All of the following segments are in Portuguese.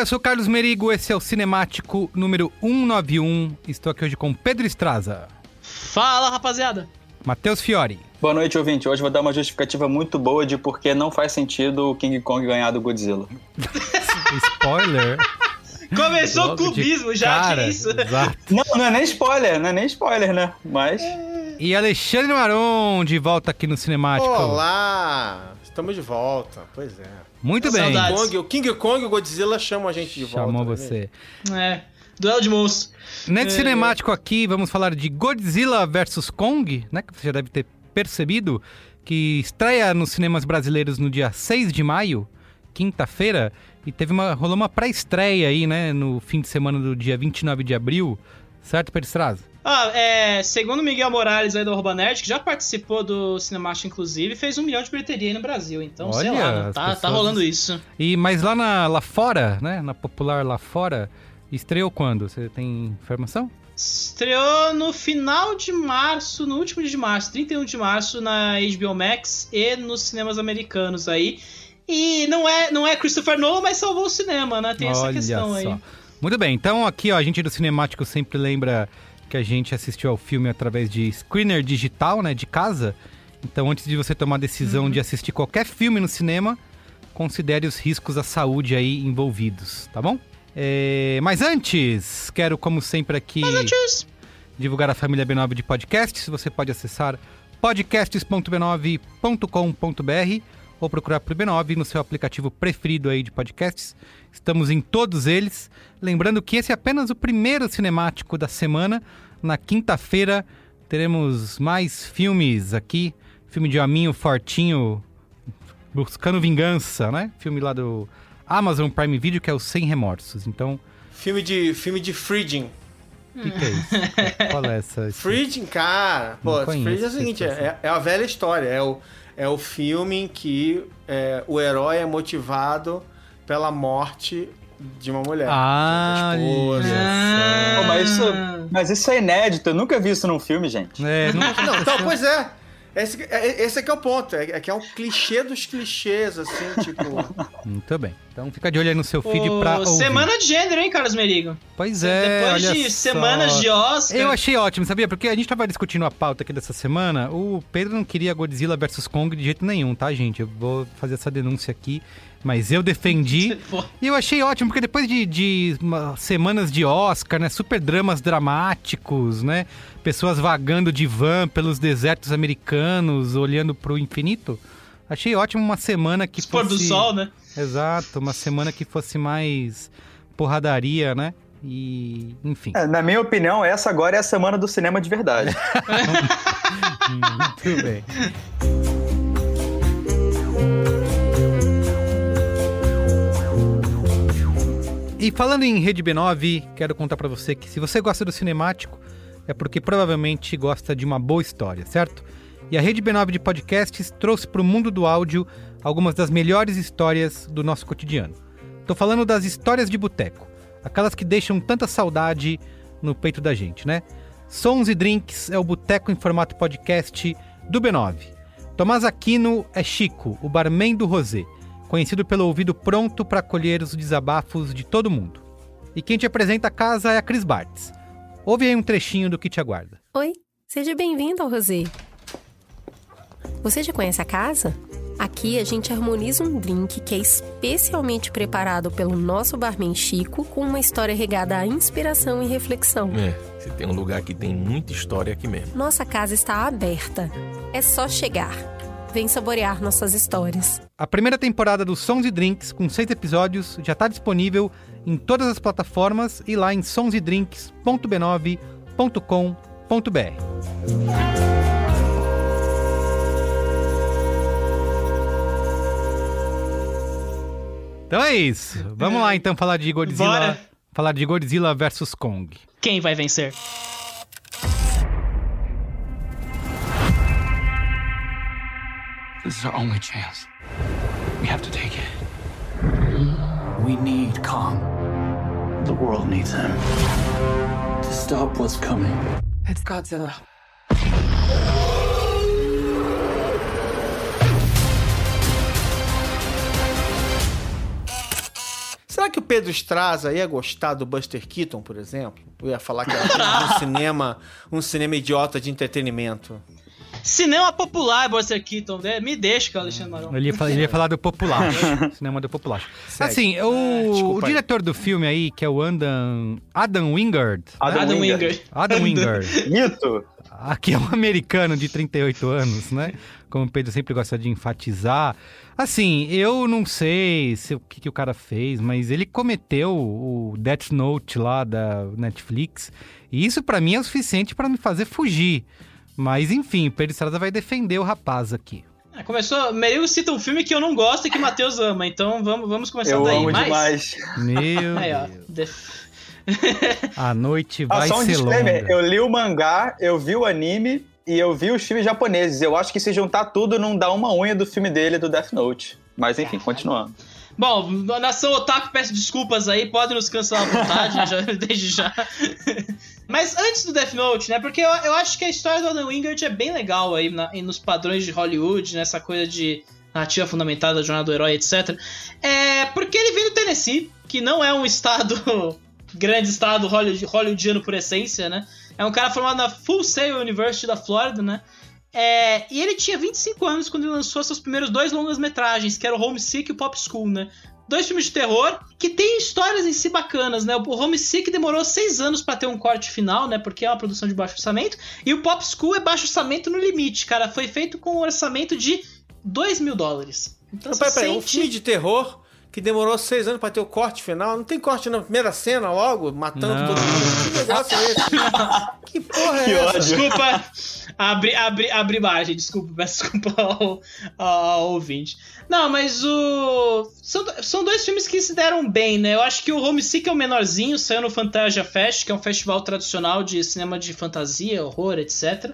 Olá, eu sou o Carlos Merigo, esse é o Cinemático número 191. Estou aqui hoje com Pedro Estraza, Fala, rapaziada! Matheus Fiore, Boa noite, ouvinte. Hoje vou dar uma justificativa muito boa de por que não faz sentido o King Kong ganhar do Godzilla. spoiler. Começou o Logo clubismo já, cara, que isso? Exato. Não, não é nem spoiler, não é nem spoiler, né? Mas. E Alexandre Maron, de volta aqui no Cinemático. Olá! Estamos de volta, pois é. Muito bem. Saudades. Kong, o King Kong e o Godzilla chamam a gente de volta. Chamou né, você. É, duelo de monstros. Nesse É. cinemático aqui, vamos falar de Godzilla vs Kong, né? Que você já deve ter percebido, que estreia nos cinemas brasileiros no dia 6 de maio, quinta-feira, e teve uma, rolou uma pré-estreia aí, né? No fim de semana do dia 29 de abril, certo, Pedro Estraza? Ah, é, segundo Miguel Morales aí do Arroba Nerd, que já participou do Cinemático, inclusive, fez um milhão de bilheteria aí no Brasil. Então, sei Olha, lá, né? as tá, tá pessoas- rolando isso. E, mas lá, na, lá fora, né? Na popular lá fora, estreou quando? Você tem informação? Estreou no final de março, no último dia de março, 31 de março, na HBO Max e nos cinemas americanos aí. E não é, não é Christopher Nolan, mas salvou o cinema, né? Tem essa Olha questão só. aí. Muito bem, então aqui ó, a gente do Cinemático sempre lembra que a gente assistiu ao filme através de screener digital, né, de casa. Então antes de você tomar a decisão Uhum. de assistir qualquer filme no cinema, considere os riscos à saúde aí envolvidos, tá bom? É, mas antes, quero como sempre aqui divulgar a família B9 de podcasts. Você pode acessar podcasts.b9.com.br ou procurar por B9 no seu aplicativo preferido aí de podcasts. Estamos em todos eles. Lembrando que esse é apenas o primeiro cinemático da semana. Na quinta-feira teremos mais filmes aqui. Filme de Aminho Fortinho buscando vingança, né? Filme lá do Amazon Prime Video que é o Sem Remorsos. Então, Filme de, filme de Freeding. o que, que é isso? Qual é essa? Freeding, cara. Pô, Freeding é o seguinte, é, é a velha história. É o, é o filme em que é, o herói é motivado pela morte de uma mulher. Ah, esposa. Pô, mas, isso, mas isso é inédito, eu nunca vi isso num filme, gente. É, não, Não, então, pois é. Esse, é, esse aqui é o ponto, é, é que é um clichê dos clichês, assim, tipo. Muito bem. Então fica de olho aí no seu feed Ô, pra ouvir. Semana de gênero, hein, Carlos Merigo? Pois é, Depois olha de só. semanas de Oscar. Eu achei ótimo, sabia? Porque a gente tava discutindo a pauta aqui dessa semana. O Pedro não queria Godzilla vs Kong de jeito nenhum, tá, gente? Eu vou fazer essa denúncia aqui. Mas eu defendi. e eu achei ótimo, porque depois de, de uma- semanas de Oscar, né? Super dramas dramáticos, né? Pessoas vagando de van pelos desertos americanos, olhando pro infinito. Achei ótimo uma semana que Pôr fosse... do sol, né? Exato, uma semana que fosse mais porradaria, né? E, enfim. É, na minha opinião, essa agora é a semana do cinema de verdade. Muito bem. E falando em Rede B9, quero contar pra você que se você gosta do cinemático, é porque provavelmente gosta de uma boa história, certo? E a Rede B9 de podcasts trouxe para o mundo do áudio algumas das melhores histórias do nosso cotidiano. Tô falando das histórias de boteco, aquelas que deixam tanta saudade no peito da gente, né? Sons e Drinks é o boteco em formato podcast do B9. Tomás Aquino é Chico, o barman do Rosé, conhecido pelo ouvido pronto para acolher os desabafos de todo mundo. E quem te apresenta a casa é a Cris Bartz. Ouve aí um trechinho do que te aguarda. Oi, seja bem-vindo ao Rosé. Você já conhece a casa? Aqui a gente harmoniza um drink que é especialmente preparado pelo nosso barman Chico com uma história regada à inspiração e reflexão. É, se tem um lugar que tem muita história aqui mesmo. Nossa casa está aberta. É só chegar. Vem saborear nossas histórias. A primeira temporada dos Sons e Drinks, com seis episódios, já está disponível em todas as plataformas e lá em sonsydrinks.b9.com.br. Então é isso. Vamos lá então falar de Godzilla. Bora. Falar de Godzilla versus Kong. Quem vai vencer? This is our only chance. We have to take it. We need Kong. The world needs him. To stop what's coming. It's Godzilla. Será que o Pedro Estraza ia gostar do Buster Keaton, por exemplo? Eu ia falar que era um cinema, um cinema idiota de entretenimento. Cinema popular, Buster Keaton. né? Me deixa, Alexandre Marão. Ele ia, falar, ele ia falar do Popular. cinema do Popular. Segue. Assim, o, desculpa o aí. diretor do filme aí, que é o Adam, Adam Wingard. Adam Adam Wingard. Wingard. Adam Wingard. Mito! Aqui é um americano de 38 anos, né? Como o Pedro sempre gosta de enfatizar. Assim, eu não sei se, o que, que o cara fez, mas ele cometeu o Death Note lá da Netflix. E isso pra mim é o suficiente pra me fazer fugir. Mas enfim, o Pedro Estrada vai defender o rapaz aqui. Ah, Começou. Merigo cita um filme que eu não gosto e que o Matheus ama, então vamos, vamos começar Eu daí. amo Mas- demais. Meu Aí, ó. Def- A noite Ah, vai só um ser disclaimer: longa. eu li o mangá, eu vi o anime e eu vi os filmes japoneses. Eu acho que se juntar tudo não dá uma unha do filme dele do Death Note. Mas enfim, continuando. Bom, Nação Otaku, peço desculpas aí, pode nos cancelar à vontade, já, desde já. Mas antes do Death Note, né? Porque eu, eu acho que a história do Adam Wingard é bem legal aí na- nos padrões de Hollywood, nessa coisa de narrativa fundamentada da jornada do herói, etc. É porque ele vem do Tennessee, que não é um estado, grande estado hollywood- hollywoodiano por essência, né? É um cara formado na Full Sail University da Flórida, né? É, e ele tinha 25 anos quando ele lançou seus primeiros dois longas-metragens, que eram o Homesick e o Pop School, né? Dois filmes de terror que tem histórias em si bacanas, né? O Homesick demorou seis anos pra ter um corte final, né? Porque é uma produção de baixo orçamento. E o Pop School é baixo orçamento no limite, cara. Foi feito com um orçamento de 2 mil dólares. Então, Não, você peraí, peraí, um sente- filme de terror que demorou seis anos pra ter o corte final. Não tem corte na primeira cena logo, matando Não. todo mundo. Que negócio é esse? que porra é Que essa? ódio. Desculpa, abri, abri, abri margem, desculpa, peço desculpa ao, ao, ao ouvinte. Não, mas o. São, são dois filmes que se deram bem, né? Eu acho que o Homesick é o menorzinho, saiu no Fantasia Fest, que é um festival tradicional de cinema de fantasia, horror, etc.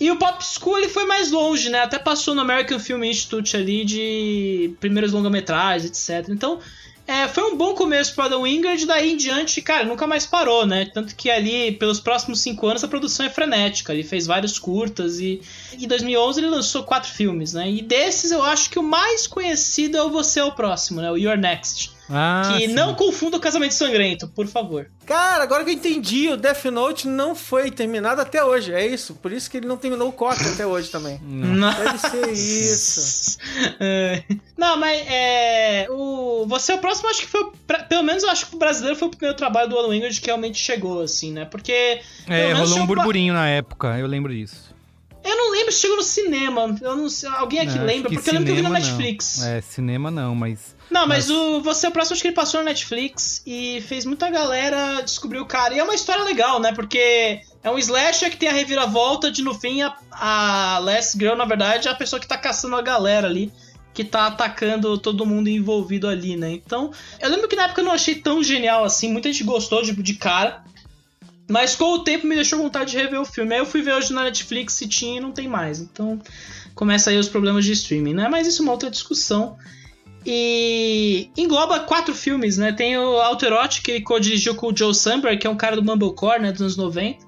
E o Pop School ele foi mais longe, né? Até passou no American Film Institute ali de primeiros longa-metragens, etc. Então, é, foi um bom começo pro Adam Wingard, daí em diante, cara, nunca mais parou, né? Tanto que ali, pelos próximos cinco anos, a produção é frenética. Ele fez vários curtas e em 2011 ele lançou quatro filmes, né? E desses eu acho que o mais conhecido é o Você é o Próximo, né? O You're Next. Ah, que sim. não confunda o Casamento Sangrento, por favor. Cara, agora que eu entendi, o Death Note não foi terminado até hoje. É isso. Por isso que ele não terminou o corte até hoje também. Não. Deve ser isso. É. Não, mas é. O... Você é o próximo, acho que foi. pra- Pelo menos eu acho que o brasileiro foi o primeiro trabalho do Alan Wingard que realmente chegou, assim, né? Porque. É, rolou um chegou pra- burburinho na época, eu lembro disso. Eu não lembro se chegou no cinema. Eu não sei. Alguém aqui Não, lembra? Porque eu lembro que eu vi na cinema não. Netflix. É, cinema não, mas. Não, mas, o Você é o Próximo, acho que ele passou na Netflix e fez muita galera descobrir o cara. E é uma história legal, né? Porque é um slasher que tem a reviravolta de, no fim, a, a Last Girl, na verdade, é a pessoa que tá caçando a galera ali. Que tá atacando todo mundo envolvido ali, né? Então, eu lembro que na época eu não achei tão genial assim. Muita gente gostou de, de cara. Mas com o tempo me deixou vontade de rever o filme. Aí eu fui ver hoje na Netflix se tinha e não tem mais. Então começa aí os problemas de streaming, né? Mas isso é uma outra discussão. E engloba quatro filmes, né? Tem o Alterotic, que ele co-dirigiu com o Joe Samberg, que é um cara do Mumblecore, né? Dos anos 90.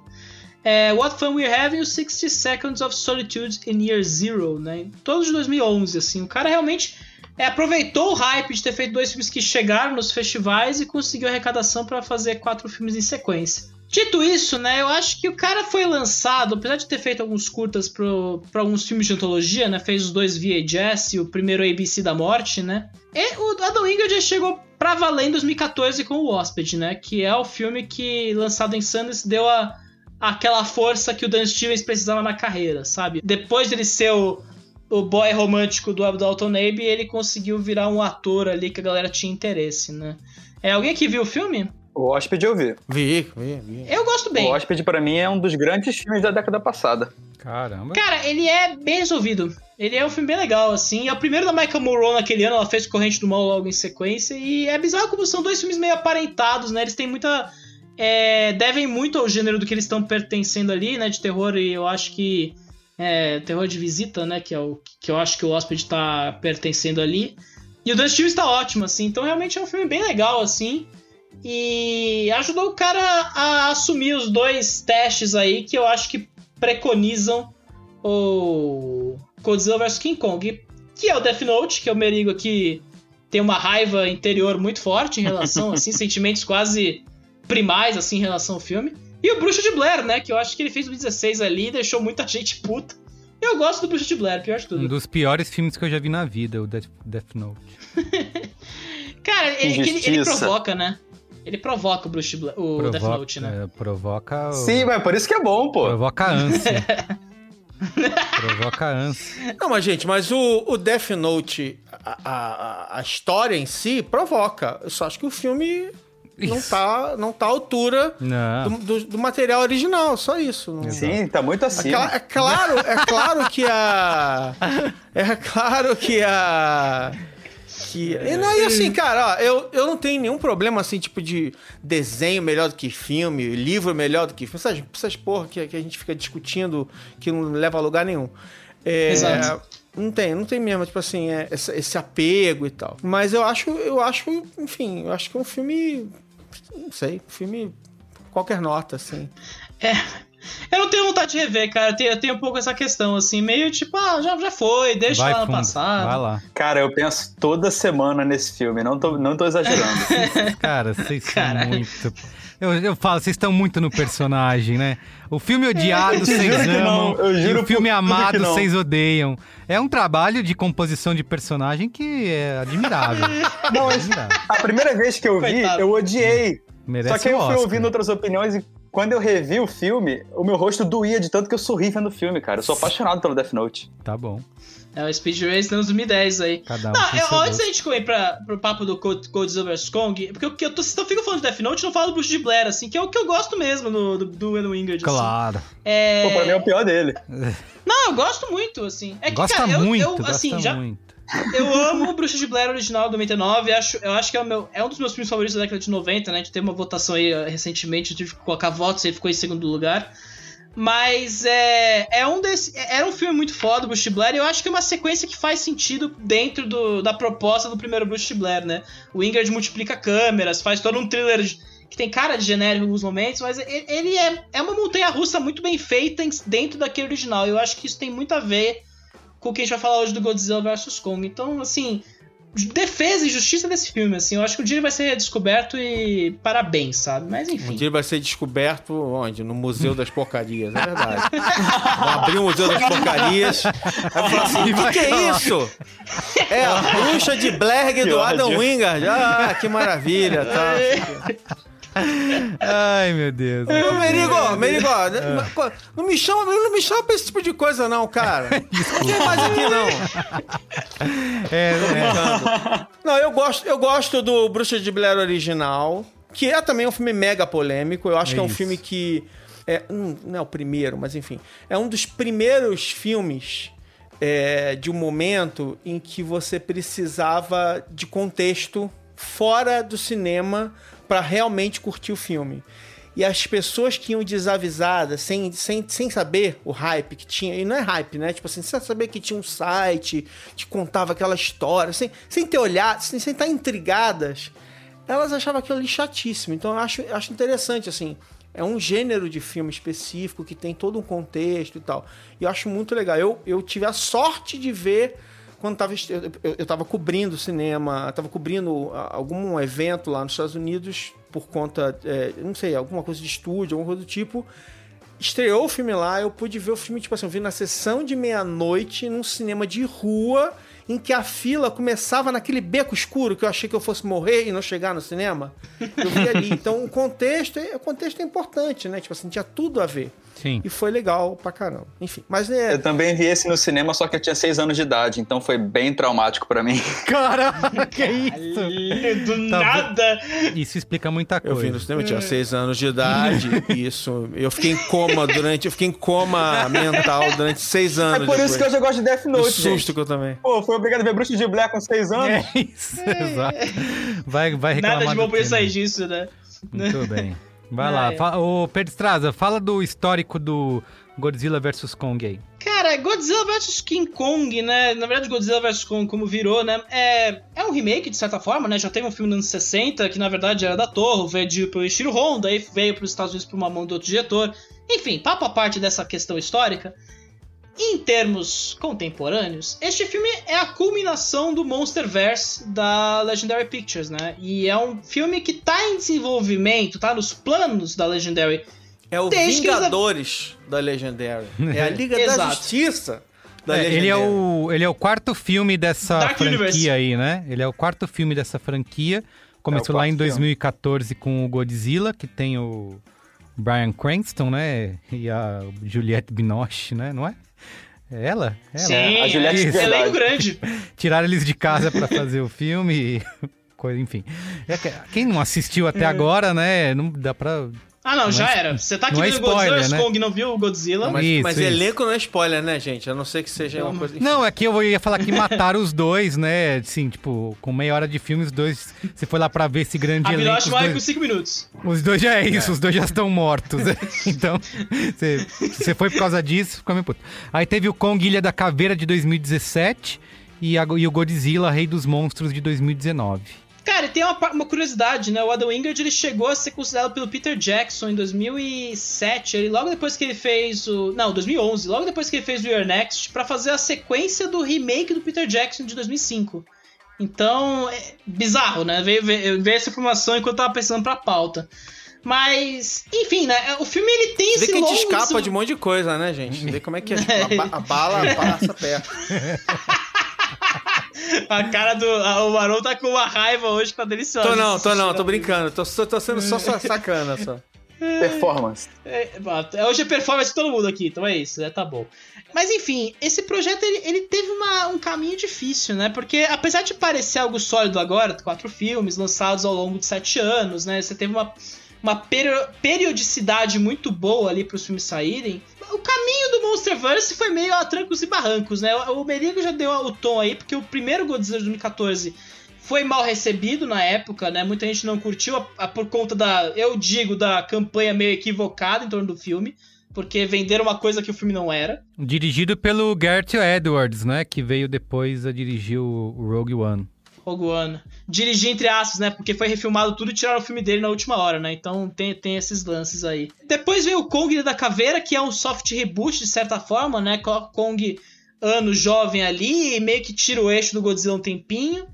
É, What Fun We're Having e o 60 Seconds of Solitude in Year Zero, né? Todos de 2011, assim. O cara realmente é, aproveitou o hype de ter feito dois filmes que chegaram nos festivais e conseguiu arrecadação para fazer quatro filmes em sequência. Dito isso, né, eu acho que o cara foi lançado, apesar de ter feito alguns curtas para alguns filmes de antologia, né, fez os dois VHS e o primeiro ABC da Morte, né, e o Adam Wingard chegou pra valer em 2014 com o Hóspede, né, que é o filme que, lançado em Sundance, deu a, aquela força que o Dan Stevens precisava na carreira, sabe? Depois dele ser o, o boy romântico do Dalton Abe, ele conseguiu virar um ator ali que a galera tinha interesse, né. É, alguém aqui viu o filme? O Hóspede eu vi. Vi, vi, vi. Eu gosto bem. O Hóspede, pra mim, é um dos grandes filmes da década passada. Caramba. Cara, ele é bem resolvido. Ele é um filme bem legal, assim. É o primeiro da Michael Moore naquele ano, ela fez Corrente do Mal logo em sequência. E é bizarro como são dois filmes meio aparentados, né? Eles têm muita. é, devem muito ao gênero do que eles estão pertencendo ali, né? De terror, e eu acho que. É, terror de visita, né? Que é o que eu acho que o Hóspede tá pertencendo ali. E o Dan Stevens tá ótimo, assim. Então realmente é um filme bem legal, assim. E ajudou o cara a assumir os dois testes aí que eu acho que preconizam o Godzilla vs King Kong, que é o Death Note, que é o Merigo aqui tem uma raiva interior muito forte em relação, assim, sentimentos quase primais, assim, em relação ao filme. E o Bruxa de Blair, né, que eu acho que ele fez o 16 ali e deixou muita gente puta. Eu gosto do Bruxa de Blair, pior de tudo. Um dos piores filmes que eu já vi na vida, o Death, Death Note. Cara, ele, ele, provoca, né? Ele provoca o Bruxa de Blair, o Death Note, né? é, provoca. o- Sim, mas por isso que é bom, pô. Provoca ânsia. provoca ânsia. Não, mas gente, mas o, o Death Note, a, a, a história em si, provoca. Eu só acho que o filme não tá, não tá à altura Não. do, do- do material original, só isso. Não- Sim, tá muito É, acima. cla- é claro, é claro que a. É claro que a. Que, e, não, e assim, cara, ó, eu, eu não tenho nenhum problema, assim, tipo, de desenho melhor do que filme, livro melhor do que filme. Essas, essas porra que, que a gente fica discutindo que não leva a lugar nenhum. É, Exato. Não tem, não tem mesmo, tipo assim, é, esse, esse apego e tal. Mas eu acho, eu acho, enfim, eu acho que é um filme. Não sei, um filme. Qualquer nota, assim. É. Eu não tenho vontade de rever, cara. Eu tenho, eu tenho um pouco essa questão, assim, meio tipo, ah, já, já foi, deixa Vai lá no fundo, passado. vai lá. Cara, eu penso toda semana nesse filme, não tô, não tô exagerando. Cara, vocês são Caralho. muito... Eu, eu falo, vocês estão muito no personagem, né? O filme odiado, Eu vocês juro que amam. e o filme amado, vocês odeiam. É um trabalho de composição de personagem que é admirável. Não, mas admirável. a primeira vez que eu vi, Coitado. eu odiei. Merece Só que aí eu fui Oscar. ouvindo outras opiniões e quando eu revi o filme, o meu rosto doía de tanto que eu sorri vendo o filme, cara. Eu sou apaixonado pelo Death Note. Tá bom. É o Speed Race anos 2010 aí. Cada um Não, eu- antes gosto. da gente ir pra, pro papo do Code- Godzilla vs Kong, porque eu, que eu tô, se eu fico falando de Death Note, eu não falo do Bruce de Blair, assim, que é o que eu gosto mesmo no, do, do Alan Wingard. assim. Claro. É... Pô, pra mim é o pior dele. Não, eu gosto muito, assim. É que, gosta cara, eu- muito, eu, gosta assim, já, muito. Eu amo o Bruxa de Blair original do 99. Acho, eu acho que é, meu, é um dos meus filmes favoritos da década de 90, né? A gente teve uma votação aí eh, recentemente, eu tive que colocar votos e ficou em segundo lugar. Mas é, é um desse, era um filme muito foda, Bruce Blair, e eu acho que é uma sequência que faz sentido dentro do, da proposta do primeiro Bruce Blair, né? O Ingrid multiplica câmeras, faz todo um thriller que tem cara de genérico em alguns momentos, mas ele é, é uma montanha russa muito bem feita dentro daquele original. Eu acho que isso tem muito a ver com o que a gente vai falar hoje do Godzilla vs Kong. Então, assim, defesa e justiça desse filme, assim. Eu acho que o dia vai ser descoberto e parabéns, sabe? Mas enfim. Um dia vai ser descoberto onde? No Museu das Porcarias, é verdade. Vão abrir o Museu das Porcarias. Aí falar assim: o que, que, é isso? É a bruxa de Blair do Adam Wingard. Ah, que maravilha, tá? Ai, meu Deus. Ô, Merigo, Merigo, é. não me chama, não me chama pra esse tipo de coisa, não, cara. Não tem mais aqui, não. É, é. Não, eu gosto, eu gosto do Bruxa de Blair original, que é também um filme mega polêmico. Eu acho é que é um isso. filme que. É, não é o primeiro, mas enfim. É um dos primeiros filmes é, de um momento em que você precisava de contexto fora do cinema para realmente curtir o filme. E as pessoas que iam desavisadas, sem, sem, sem saber o hype que tinha, e não é hype, né? Tipo assim, sem saber que tinha um site que contava aquela história, sem, sem ter olhado, sem, sem estar intrigadas, elas achavam aquilo chatíssimo. Então eu acho, acho interessante, assim. É um gênero de filme específico que tem todo um contexto e tal. E eu acho muito legal. Eu, eu tive a sorte de ver quando tava, eu, eu, eu tava cobrindo cinema, tava cobrindo algum evento lá nos Estados Unidos por conta, é, não sei, alguma coisa de estúdio, alguma coisa do tipo. Estreou o filme lá, eu pude ver o filme, tipo assim, eu vi na sessão de meia-noite num cinema de rua em que a fila começava naquele beco escuro que eu achei que eu fosse morrer e não chegar no cinema. Eu vi ali. Então o contexto, é, o contexto é importante, né? Tipo assim, tinha tudo a ver. Sim. E foi legal pra caramba. Enfim, mas é... Eu também vi esse no cinema, só que eu tinha seis anos de idade, então foi bem traumático para mim. Caraca, que isso? Do tá nada! Isso explica muita coisa. Eu vi no cinema, eu tinha seis anos de idade, isso. Eu fiquei em coma durante... Eu fiquei em coma mental durante seis anos. É por depois. isso que eu gosto de Death Note, O susto gente. que eu também. Pô, foi obrigado a ver Bruxa de Blair com seis anos? É isso, exato. Vai, vai reclamar Nada de bom tema. sair disso, né? Muito bem. Vai Ah, lá. é. Ô, Pedro Estraza, fala do histórico do Godzilla vs Kong aí. Cara, Godzilla vs King Kong, né? Na verdade, Godzilla vs Kong, como virou, né? É, é um remake, de certa forma, né? Já teve um filme nos anos 60, que na verdade era da Torre, veio pelo Ishiro Honda, aí veio para os Estados Unidos por uma mão do outro diretor. Enfim, papo a parte dessa questão histórica. Em termos contemporâneos, este filme é a culminação do Monsterverse da Legendary Pictures, né? E é um filme que tá em desenvolvimento, tá nos planos da Legendary. É o Desde que eles- Vingadores da Legendary. É a Liga da. Justiça da É, Legendary. ele, é o, ele é o quarto filme dessa Dark franquia Universe. aí, né? Ele é o quarto filme dessa franquia. Começou É lá em quarto filme. 2014 com o Godzilla, que tem o Brian Cranston, né? E a Juliette Binoche, né? Não é? É ela? Ela. Sim, a Juliette é, verdade. elenco grande. Tiraram eles de casa pra fazer o filme e coisa, enfim. É que- quem não assistiu até agora, né? Não dá pra. Ah, não, Não já é- era. Você tá aqui não é vendo spoiler, Godzilla né? Kong não viu o Godzilla? Mas, Isso, mas isso. elenco não é spoiler, né, gente? A não ser que seja uma coisa... Não, é que eu ia falar que mataram os dois, né? Assim, tipo, com meia hora de filme, os dois. Você foi lá pra ver esse grande a elenco. Vinoche Os morre com dois, 5 minutos. os dois já é isso, os dois já estão mortos. né? então, você, se você foi por causa disso, ficou meio puto. Aí teve o Kong Ilha da Caveira de 2017 e, a- e o Godzilla Rei dos Monstros de 2019. Cara, e tem uma, uma curiosidade, né? O Adam Wingard ele chegou a ser considerado pelo Peter Jackson em 2007. Ele, logo depois que ele fez o. Não, 2011. Logo depois que ele fez o Your Next, pra fazer a sequência do remake do Peter Jackson de 2005. Então, é bizarro, né? Veio, veio, veio essa informação enquanto eu tava pensando pra pauta. Mas, enfim, né? O filme ele tem Vê esse que a gente escapa de um monte de coisa, né, gente? Vê como é que a, a bala passa perto. A cara do. a- o Marão tá com uma raiva hoje que tá deliciosa. Tô não, tô não, tô brincando. Tô, tô sendo só, só sacana, só. Performance. É, é, hoje é performance de todo mundo aqui, então é isso, né? Tá bom. Mas enfim, esse projeto ele, ele teve uma- um caminho difícil, né? Porque apesar de parecer algo sólido agora, quatro filmes lançados ao longo de sete anos, né? Você teve uma, uma perio- periodicidade muito boa ali para os filmes saírem. O caminho do Monsterverse foi meio a trancos e barrancos, né? O o Merigo já deu o tom aí, porque o primeiro Godzilla de 2014 foi mal recebido na época, né? Muita gente não curtiu a- a- por conta da, eu digo, da campanha meio equivocada em torno do filme. porque venderam uma coisa que o filme não era. Dirigido pelo Gareth Edwards, né? Que veio depois a dirigir o Rogue One. Rogue One. Dirigir entre aspas, né? Porque foi refilmado tudo e tiraram o filme dele na última hora, né? Então tem, tem esses lances aí. Depois veio o Kong da Caveira, que é um soft reboot de certa forma, né? Kong ano jovem ali, e meio que tira o eixo do Godzilla um tempinho.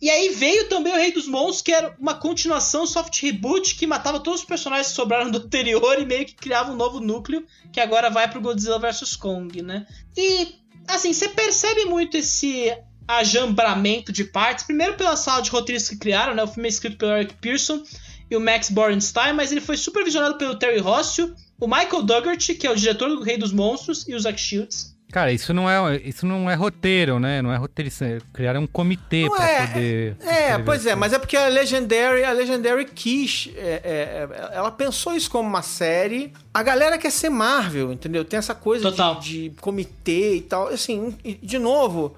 E aí veio também o Rei dos Monstros, que era uma continuação soft reboot que matava todos os personagens que sobraram do anterior e meio que criava um novo núcleo, que agora vai pro Godzilla vs Kong, né? E assim, você percebe muito esse ajambramento de partes, primeiro pela sala de roteiristas que criaram, né? O filme é escrito pelo Eric Pearson e o Max Borenstein, mas ele foi supervisionado pelo Terry Rossio, o Michael Dougherty, que é o diretor do Rei dos Monstros, e o Zack Shields. Cara, isso não é, isso não é roteiro, né? Não é roteirista. Criaram um comitê Não pra é, poder. É, pois é, mas é porque a Legendary, a Legendary quis. é, é, ela pensou isso como uma série. A galera quer ser Marvel, entendeu? Tem essa coisa de, de comitê e tal. Assim, de novo,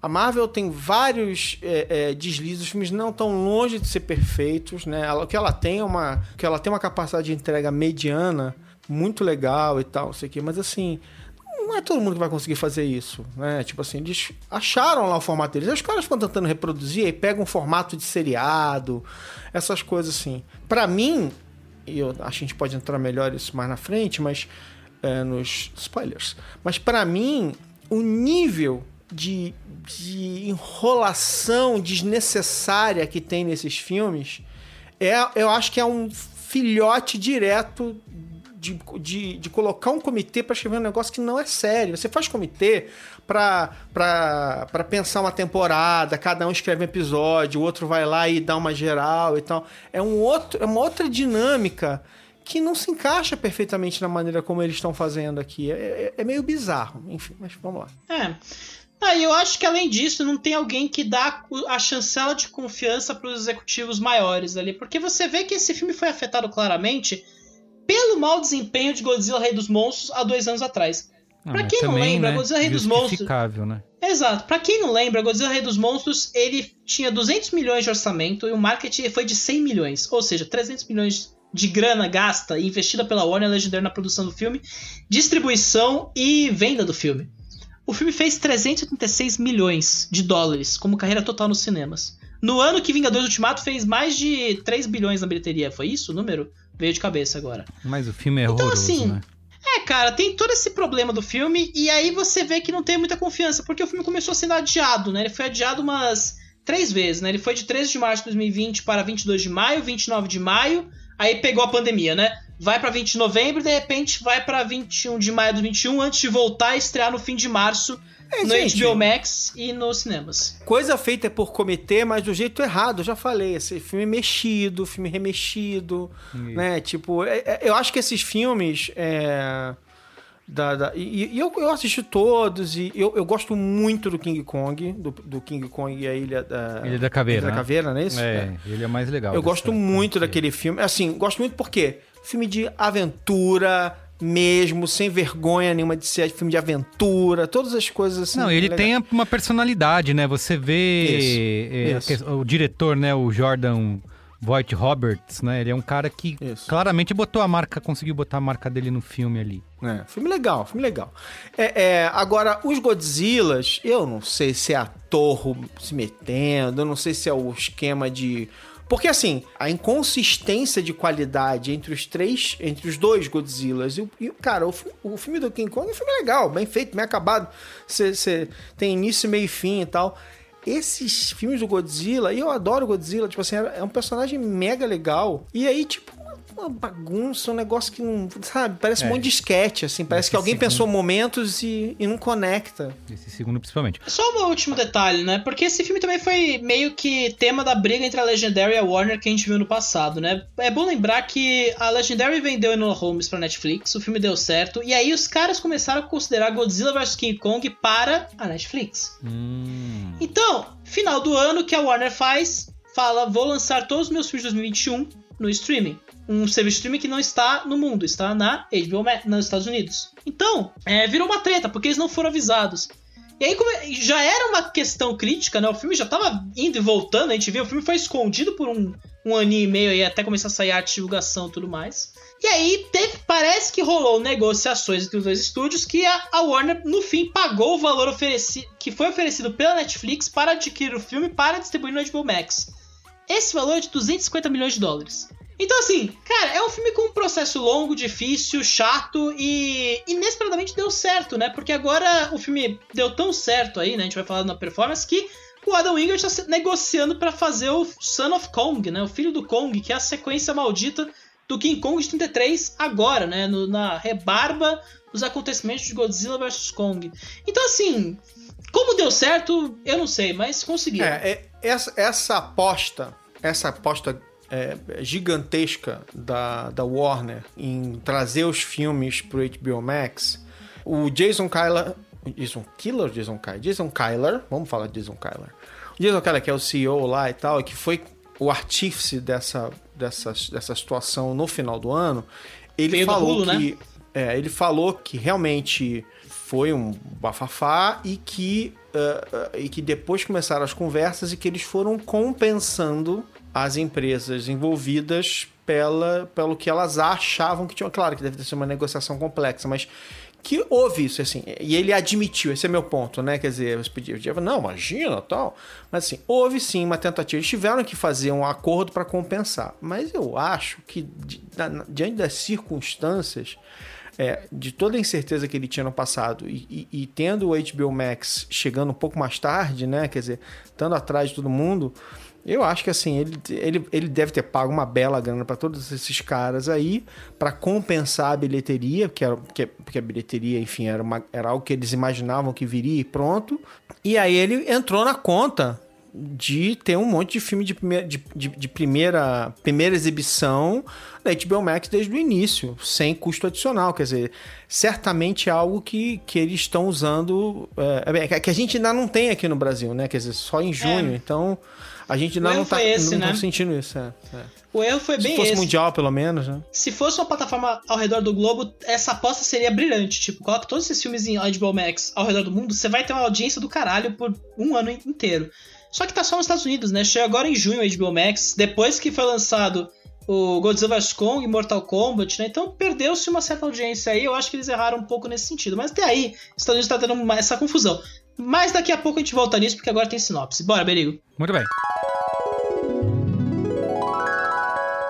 a Marvel tem vários é, é, deslizes, os filmes não estão longe de ser perfeitos, né? Ela- o que ela tem é uma. que ela tem uma capacidade de entrega mediana, muito legal e tal, sei o quê, mas assim. Não é todo mundo que vai conseguir fazer isso, né? Tipo assim, eles acharam lá o formato deles. Os caras ficam tentando reproduzir e pegam um formato de seriado, essas coisas assim. Pra mim, e eu que a gente pode entrar melhor isso mais na frente, mas é, nos spoilers. Mas pra mim, o nível de, de enrolação desnecessária que tem nesses filmes é, eu acho que é um filhote direto de, de, de colocar um comitê pra escrever um negócio que não é sério. Você faz comitê pra pensar uma temporada, cada um escreve um episódio, o outro vai lá e dá uma geral e tal. É, um outro, é uma outra dinâmica que não se encaixa perfeitamente na maneira como eles estão fazendo aqui. É, é- é meio bizarro. Enfim, mas vamos lá. É. Ah, e eu acho que além disso, não tem alguém que dá a chancela de confiança para os executivos maiores ali. Porque você vê que esse filme foi afetado claramente pelo mau desempenho de Godzilla Rei dos Monstros há dois anos atrás. Ah, pra quem não também, lembra, né, Godzilla Rei dos Monstros. Né? Exato. Pra quem não lembra, Godzilla Rei dos Monstros, ele tinha 200 milhões de orçamento e o marketing foi de 100 milhões, ou seja, 300 milhões de grana gasta e investida pela Warner Legendary na produção do filme, distribuição e venda do filme. O filme fez 386 milhões de dólares como carreira total nos cinemas. No ano que Vingadores Ultimato fez mais de 3 bilhões na bilheteria, foi isso o número? Veio de cabeça agora. Mas o filme é Então, horroroso, assim, né? É, cara, tem todo esse problema do filme e aí você vê que não tem muita confiança, porque o filme começou sendo adiado, né? Ele foi adiado umas três vezes, né? Ele foi de 13 de março de 2020 para 22 de maio, 29 de maio, aí pegou a pandemia, né? Vai pra 20 de novembro e de repente vai pra 21 de maio do 21 antes de voltar a estrear no fim de março no gente. HBO Max e nos cinemas. Coisa feita por comitê, mas do jeito errado, eu já falei. Esse filme é mexido, filme remexido, né? Tipo, é- é- eu acho que esses filmes. é, da, da- e e eu, eu assisti todos e eu, eu gosto muito do King Kong, do, do King Kong e a Ilha da, Ilha da Caveira. Ilha da né? Caveira, não é isso? É, ele é mais legal. Eu gosto muito daquele filme. Assim, gosto muito porque filme de aventura mesmo, sem vergonha nenhuma de ser filme de aventura, todas as coisas assim. Não, ele legais. tem uma personalidade, né? Você vê Isso, é, isso. o diretor, né? O Jordan Voight Roberts, né? Ele é um cara que claramente botou a marca, conseguiu botar a marca dele no filme ali. É, filme legal, filme legal. É, é, agora, os Godzillas, eu não sei se é ator se metendo, eu não sei se é o esquema de. Porque assim, a inconsistência de qualidade entre os três, entre os dois Godzillas, e, o- e, cara, o, o filme do King Kong é um filme legal, bem feito, bem acabado. Você tem início, meio e fim e tal. Esses filmes do Godzilla, e eu adoro Godzilla, tipo assim, é um personagem mega legal. E aí, tipo, uma bagunça, um negócio que não. Sabe? Parece um É. monte de sketch, assim. Parece Esse que alguém segundo- pensou momentos e, e não conecta. Esse segundo, principalmente. Só um último detalhe, né? Porque esse filme também foi meio que tema da briga entre a Legendary e a Warner que a gente viu no passado, né? É bom lembrar que a Legendary vendeu Enola Holmes pra Netflix, o filme deu certo, e aí os caras começaram a considerar Godzilla vs King Kong para a Netflix. Então, final do ano, o que a Warner faz? Fala, vou lançar todos os meus filmes de 2021 no streaming. Um serviço streaming que não está no mundo, está na HBO nos Estados Unidos. Então, é, virou uma treta, porque eles não foram avisados. E aí é- já era uma questão crítica, né? O filme já tava indo e voltando, a gente vê, o filme foi escondido por um, um aninho e meio aí, até começar a sair a divulgação e tudo mais. E aí teve, parece que rolou negociações entre os dois estúdios que a, a Warner, no fim, pagou o valor oferecido, que foi oferecido pela Netflix para adquirir o filme para distribuir no HBO Max. Esse valor é de 250 milhões de dólares. Então, assim, cara, é um filme com um processo longo, difícil, chato e inesperadamente deu certo, né? Porque agora o filme deu tão certo aí, né? A gente vai falar na performance que o Adam Wingard está negociando para fazer o Son of Kong, né? O filho do Kong, que é a sequência maldita do King Kong de 33 agora, né? No- na rebarba dos acontecimentos de Godzilla vs Kong. Então, assim, como deu certo, eu não sei, mas conseguiram. É, é- essa, essa aposta, essa aposta é, gigantesca da, da Warner em trazer os filmes pro HBO Max, o Jason Kyler. Jason Killer Jason Kyler? Jason Kyler, vamos falar de Jason Kyler. O Jason Kyler, que é o CEO lá e tal, e que foi o artífice dessa, dessa, dessa situação no final do ano, ele falou Hulu, né? que. É, ele falou que realmente foi um bafafá e que, eh, eh, e que depois começaram as conversas e que eles foram compensando as empresas envolvidas pela, pelo que elas achavam que tinham. Claro que deve ter sido uma negociação complexa, mas que houve isso, assim, e ele admitiu, esse é meu ponto, né? Quer dizer, podia dizer, não, imagina, tal. Mas assim, houve sim uma tentativa. Eles tiveram que fazer um acordo para compensar. Mas eu acho que, diante das circunstâncias, é, de toda a incerteza que ele tinha no passado e, e- e tendo o HBO Max chegando um pouco mais tarde, né? Quer dizer, estando atrás de todo mundo, eu acho que assim, ele, ele, ele deve ter pago uma bela grana para todos esses caras aí, para compensar a bilheteria, que era, porque, porque a bilheteria, enfim, era, uma, era algo que eles imaginavam que viria e pronto. E aí ele entrou na conta de ter um monte de filme de primeira, de, de, de primeira, primeira exibição da HBO Max desde o início, sem custo adicional. Quer dizer, certamente é algo que, que eles estão usando. É, é, que a gente ainda não tem aqui no Brasil, né? Quer dizer, só em junho. É. Então, a gente ainda não tá, esse, não tá né? sentindo isso. É, é. O erro foi Se bem fosse esse. mundial, pelo menos, né? Se fosse uma plataforma ao redor do globo, essa aposta seria brilhante. Tipo, coloca todos esses filmes em HBO Max ao redor do mundo, você vai ter uma audiência do caralho por um ano inteiro. Só que tá só nos Estados Unidos, né? Chega agora em junho o HBO Max, depois que foi lançado o Godzilla vs Kong e Mortal Kombat, né? Então perdeu-se uma certa audiência aí. Eu acho que eles erraram um pouco nesse sentido. Mas até aí, os Estados Unidos tá tendo uma- essa confusão. Mas daqui a pouco a gente volta nisso, porque agora tem sinopse. Bora, Berigo. Muito bem.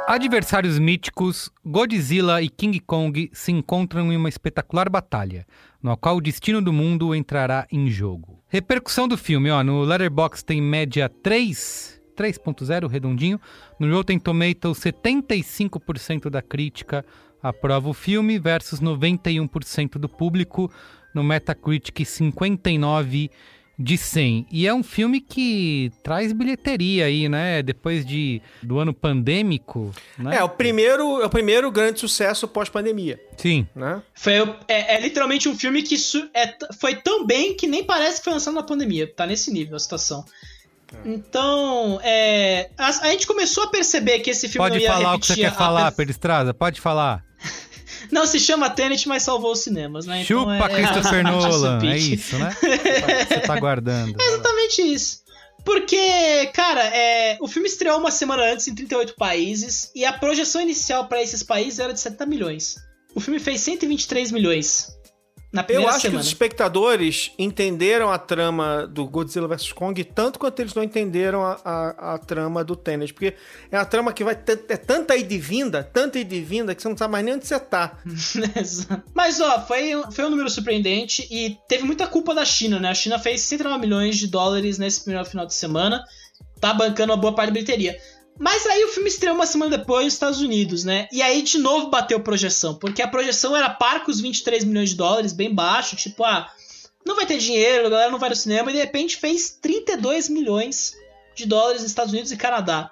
Adversários míticos, Godzilla e King Kong se encontram em uma espetacular batalha, no qual o destino do mundo entrará em jogo. Repercussão do filme, ó, no Letterboxd tem média 3, 3.0 redondinho, no Rotten Tomatoes 75% da crítica aprova o filme versus 91% do público, no Metacritic 59 de 100. E é um filme que traz bilheteria aí, né? Depois de, do ano pandêmico, né? É, o primeiro, é o primeiro grande sucesso pós-pandemia, Sim. né? Foi, é, é literalmente um filme que su- é foi tão bem que nem parece que foi lançado na pandemia. Tá nesse nível a situação. Então, é, a, a gente começou a perceber que esse filme Pode não ia falar o que você quer a- falar, a-? Pode falar. Não se chama Tenet, mas salvou os cinemas, né? Então Chupa é, Christopher é, Nolan, é isso, né? Você tá aguardando. É exatamente isso. Porque, cara, é, o filme estreou uma semana antes em 38 países e a projeção inicial pra esses países era de 70 milhões. O filme fez 123 milhões na Eu acho semana. que os espectadores entenderam a trama do Godzilla vs Kong tanto quanto eles não entenderam a, a, a trama do Tenet. Porque é uma trama que vai ter, é tanta ida e vinda, tanta ida e vinda, que você não sabe mais nem onde você tá. Mas, ó, foi, foi um número surpreendente e teve muita culpa da China, né? A China fez 109 milhões de dólares nesse primeiro final de semana, tá bancando uma boa parte da bilheteria. Mas aí o filme estreou uma semana depois nos Estados Unidos, né? E aí de novo bateu projeção, porque a projeção era par com os 23 milhões de dólares, bem baixo, tipo, ah, não vai ter dinheiro, a galera não vai no cinema, e de repente fez 32 milhões de dólares nos Estados Unidos e Canadá.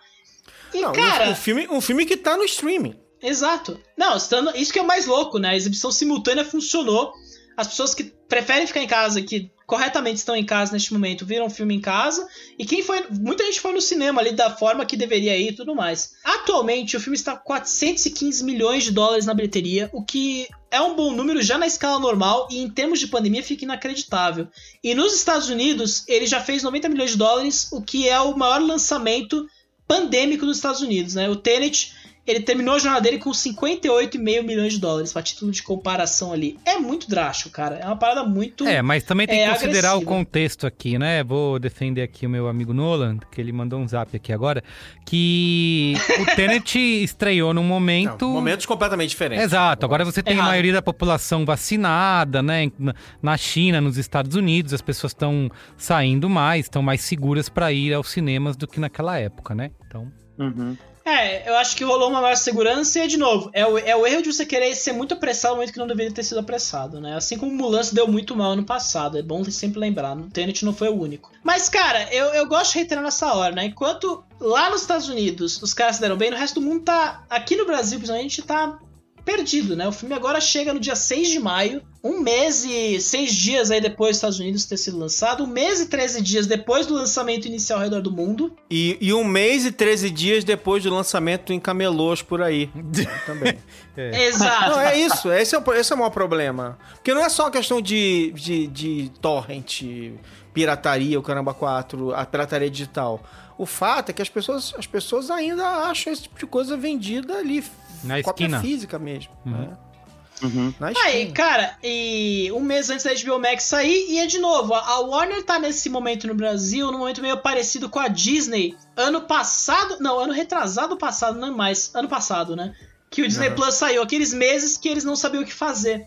E, Não, cara, um, filme, um filme que tá no streaming. Exato. Não, isso que é o mais louco, né? A exibição simultânea funcionou. As pessoas que preferem ficar em casa, que corretamente estão em casa neste momento, viram filme em casa, e quem foi. Muita gente foi no cinema ali da forma que deveria ir e tudo mais. Atualmente, o filme está com 415 milhões de dólares na bilheteria, o que é um bom número já na escala normal e em termos de pandemia fica inacreditável. E nos Estados Unidos, ele já fez 90 milhões de dólares, o que é o maior lançamento pandêmico dos Estados Unidos, né? O Tenet ele terminou a jornada dele com 58,5 milhões de dólares, para título de comparação ali. É muito drástico, cara. É uma parada muito. É, mas também tem é, que considerar agressiva. o contexto aqui, né? Vou defender aqui o meu amigo Nolan, que ele mandou um zap aqui agora, que o Tenet estreou num momento. Momentos completamente diferentes. Exato. Agora você tem a maioria da população vacinada, né? Na- Na China, nos Estados Unidos, as pessoas estão saindo mais, estão mais seguras para ir aos cinemas do que naquela época, né? Então. É, eu acho que rolou uma maior segurança e, de novo, é o, é o erro de você querer ser muito apressado no momento que não deveria ter sido apressado, né? Assim como o Mulan se deu muito mal ano passado, é bom sempre lembrar, o Tenet não foi o único. Mas, cara, eu, eu gosto de reiterar nessa hora, né? Enquanto lá nos Estados Unidos os caras se deram bem, no resto do mundo tá. Aqui no Brasil, principalmente, tá perdido, né? O filme agora chega no dia 6 de maio, um mês e seis dias aí depois dos Estados Unidos ter sido lançado, um mês e 13 dias depois do lançamento inicial ao redor do mundo. E, e um mês e 13 dias depois do lançamento em camelôs por aí. Também. Exato. Não, é isso. Esse é, o, esse é o maior problema. Porque não é só questão de, de, de torrent, pirataria, o Caramba 4, a pirataria digital. O fato é que as pessoas, as pessoas ainda acham esse tipo de coisa vendida ali. Na cópia esquina. física mesmo. Uhum. né? Na esquina. Aí, cara, e um mês antes da HBO Max sair, e é de novo, a Warner tá nesse momento no Brasil, num momento meio parecido com a Disney. Ano passado, não, ano retrasado passado, não é mais, ano passado, né? Que o Disney Uhum. Plus saiu, aqueles meses que eles não sabiam o que fazer.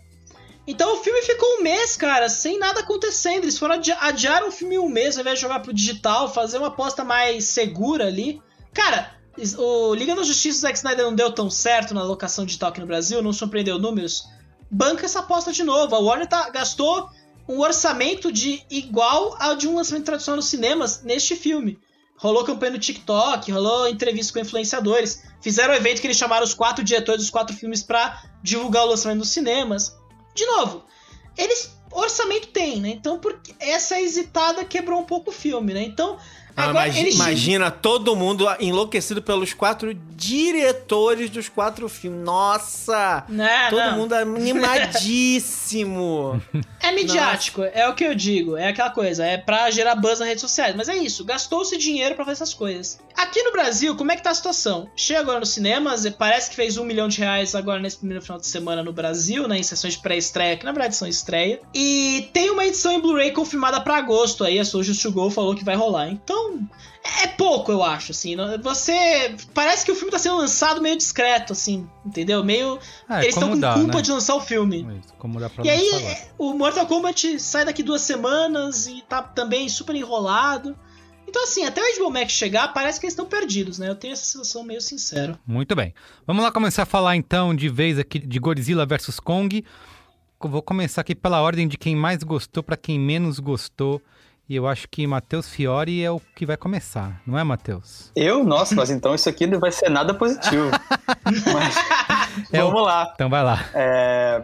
Então o filme ficou um mês, cara, sem nada acontecendo. Eles foram adi adiar o filme um mês ao invés de jogar pro digital, fazer uma aposta mais segura ali. Cara, o Liga da Justiça do Zack Snyder não deu tão certo na locação digital aqui no Brasil, não surpreendeu números. Banca essa aposta de novo. A Warner tá, gastou um orçamento de igual ao de um lançamento tradicional nos cinemas neste filme. Rolou campanha no TikTok, rolou entrevista com influenciadores. Fizeram um evento que eles chamaram os quatro diretores dos quatro filmes pra divulgar o lançamento nos cinemas. De novo, eles orçamento tem, né? Então, porque essa hesitada quebrou um pouco o filme, né? Então, Ah, eles Imagina todo mundo enlouquecido pelos quatro diretores dos quatro filmes. Nossa! Não, todo não. mundo animadíssimo. É midiático, é o que eu digo. É aquela coisa, é pra gerar buzz nas redes sociais. Mas é isso, gastou-se dinheiro pra fazer essas coisas. Aqui no Brasil, como é que tá a situação? Chega agora nos cinemas, parece que fez um milhão de reais agora nesse primeiro final de semana no Brasil, né? Em sessões de pré-estreia, que na verdade são estreia. E tem uma edição em Blu-ray confirmada pra agosto aí, a Soulja to Go falou que vai rolar. Então, é pouco, eu acho, assim. Você. Parece que o filme tá sendo lançado meio discreto, assim, entendeu? Meio. É, Eles estão com dá, culpa né? de lançar o filme. Como dá pra E aí, agora. é, o Mortal Kombat sai daqui duas semanas e tá também super enrolado. Então, assim, até o HBO Max chegar, parece que eles estão perdidos, né? Eu tenho essa sensação meio sincero. Muito bem. Vamos lá começar a falar então de vez aqui de Godzilla vs Kong. Vou começar aqui pela ordem de quem mais gostou para quem menos gostou. E eu acho que Matheus Fiore é o que vai começar, não é, Matheus? Eu? Nossa, mas então isso aqui não vai ser nada positivo. mas, É o- vamos lá. Então vai lá. É,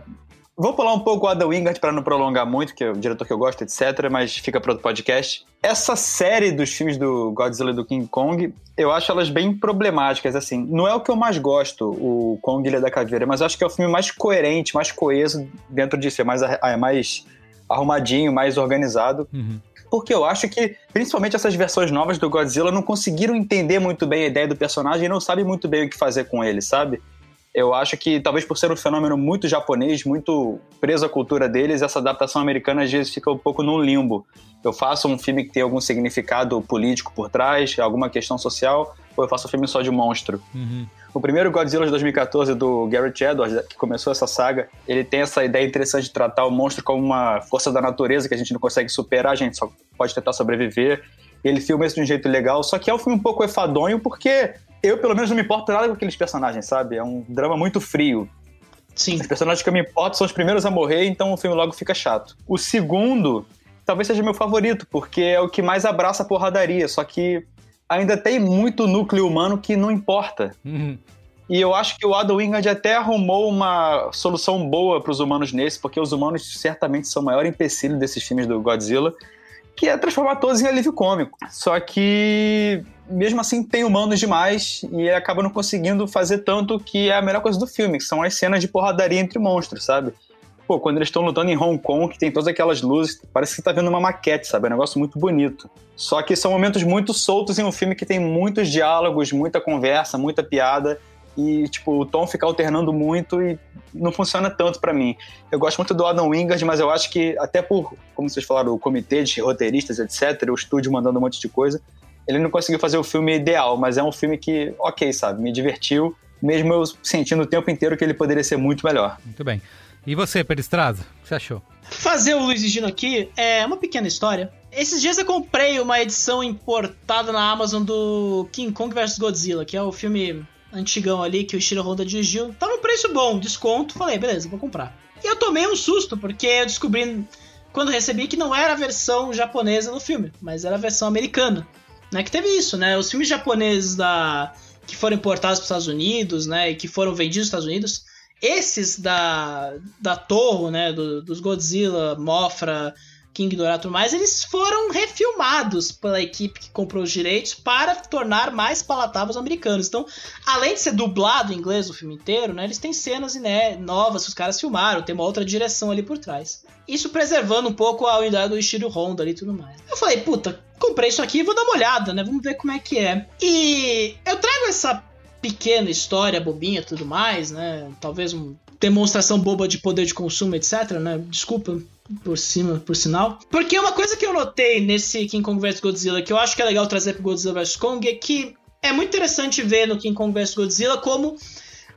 Vou pular um pouco o Adam Wingard para não prolongar muito, que é o diretor que eu gosto, etc., mas fica para outro podcast. Essa série dos filmes do Godzilla e do King Kong, eu acho elas bem problemáticas, assim. Não é o que eu mais gosto, o Kong Ilha da Caveira, mas acho que é o filme mais coerente, mais coeso dentro disso. É mais, é mais arrumadinho, mais organizado. Uhum. Porque eu acho que, principalmente essas versões novas do Godzilla, não conseguiram entender muito bem a ideia do personagem e não sabem muito bem o que fazer com ele, sabe? Eu acho que, talvez por ser um fenômeno muito japonês, muito preso à cultura deles, essa adaptação americana às vezes fica um pouco num limbo. Eu faço um filme que tem algum significado político por trás, alguma questão social, ou eu faço um filme só de monstro. Uhum. O primeiro Godzilla de 2014 do Garrett Edwards, que começou essa saga, ele tem essa ideia interessante de tratar o monstro como uma força da natureza que a gente não consegue superar, a gente só pode tentar sobreviver. Ele filma isso de um jeito legal, só que é um filme um pouco efadonho porque eu, pelo menos, não me importo nada com aqueles personagens, sabe? É um drama muito frio. Sim. Os personagens que eu me importo são os primeiros a morrer, então o filme logo fica chato. O segundo, talvez seja meu favorito, porque é o que mais abraça a porradaria, só que ainda tem muito núcleo humano que não importa. Uhum. E eu acho que o Adam Wingard até arrumou uma solução boa para os humanos nesse, porque os humanos certamente são o maior empecilho desses filmes do Godzilla, que é transformar todos em alívio cômico. Só que, mesmo assim, tem humanos demais e acaba não conseguindo fazer tanto que é a melhor coisa do filme, que são as cenas de porradaria entre monstros, sabe? Pô, quando eles estão lutando em Hong Kong, que tem todas aquelas luzes, parece que tá vendo uma maquete, sabe? É um negócio muito bonito. Só que são momentos muito soltos em um filme que tem muitos diálogos, muita conversa, muita piada e, tipo, o tom fica alternando muito e não funciona tanto para mim. Eu gosto muito do Adam Wingard, mas eu acho que, até por, como vocês falaram, o comitê de roteiristas, etc., o estúdio mandando um monte de coisa, ele não conseguiu fazer o filme ideal, mas é um filme que, ok, sabe, me divertiu, mesmo eu sentindo o tempo inteiro que ele poderia ser muito melhor. Muito bem. E você, Peristraza, o que você achou? Fazer o Luiz Gino aqui é uma pequena história. Esses dias eu comprei uma edição importada na Amazon do King Kong vs Godzilla, que é o filme antigão ali que o Ishiro Honda dirigiu. Tava um preço bom, desconto. Falei, beleza, vou comprar. E eu tomei um susto, porque eu descobri quando recebi que não era a versão japonesa do filme, mas era a versão americana. Né, que teve isso, né? Os filmes japoneses da que foram importados para os Estados Unidos, né, e que foram vendidos nos Estados Unidos, esses da da Torre, né, do, dos Godzilla, Mofra, King Dourado e tudo mais, eles foram refilmados pela equipe que comprou os direitos para tornar mais palatáveis os americanos. Então, além de ser dublado em inglês o filme inteiro, né, eles têm cenas né, novas que os caras filmaram, tem uma outra direção ali por trás. Isso preservando um pouco a unidade do Ishiro Honda ali e tudo mais. Eu falei, puta, comprei isso aqui vou dar uma olhada, né? Vamos ver como é que é. E eu trago essa pequena história bobinha tudo mais, né? Talvez uma demonstração boba de poder de consumo, etc, né? Desculpa por cima, por sinal. Porque uma coisa que eu notei nesse King Kong vs Godzilla, que eu acho que é legal trazer pro Godzilla vs Kong, é que é muito interessante ver no King Kong vs Godzilla como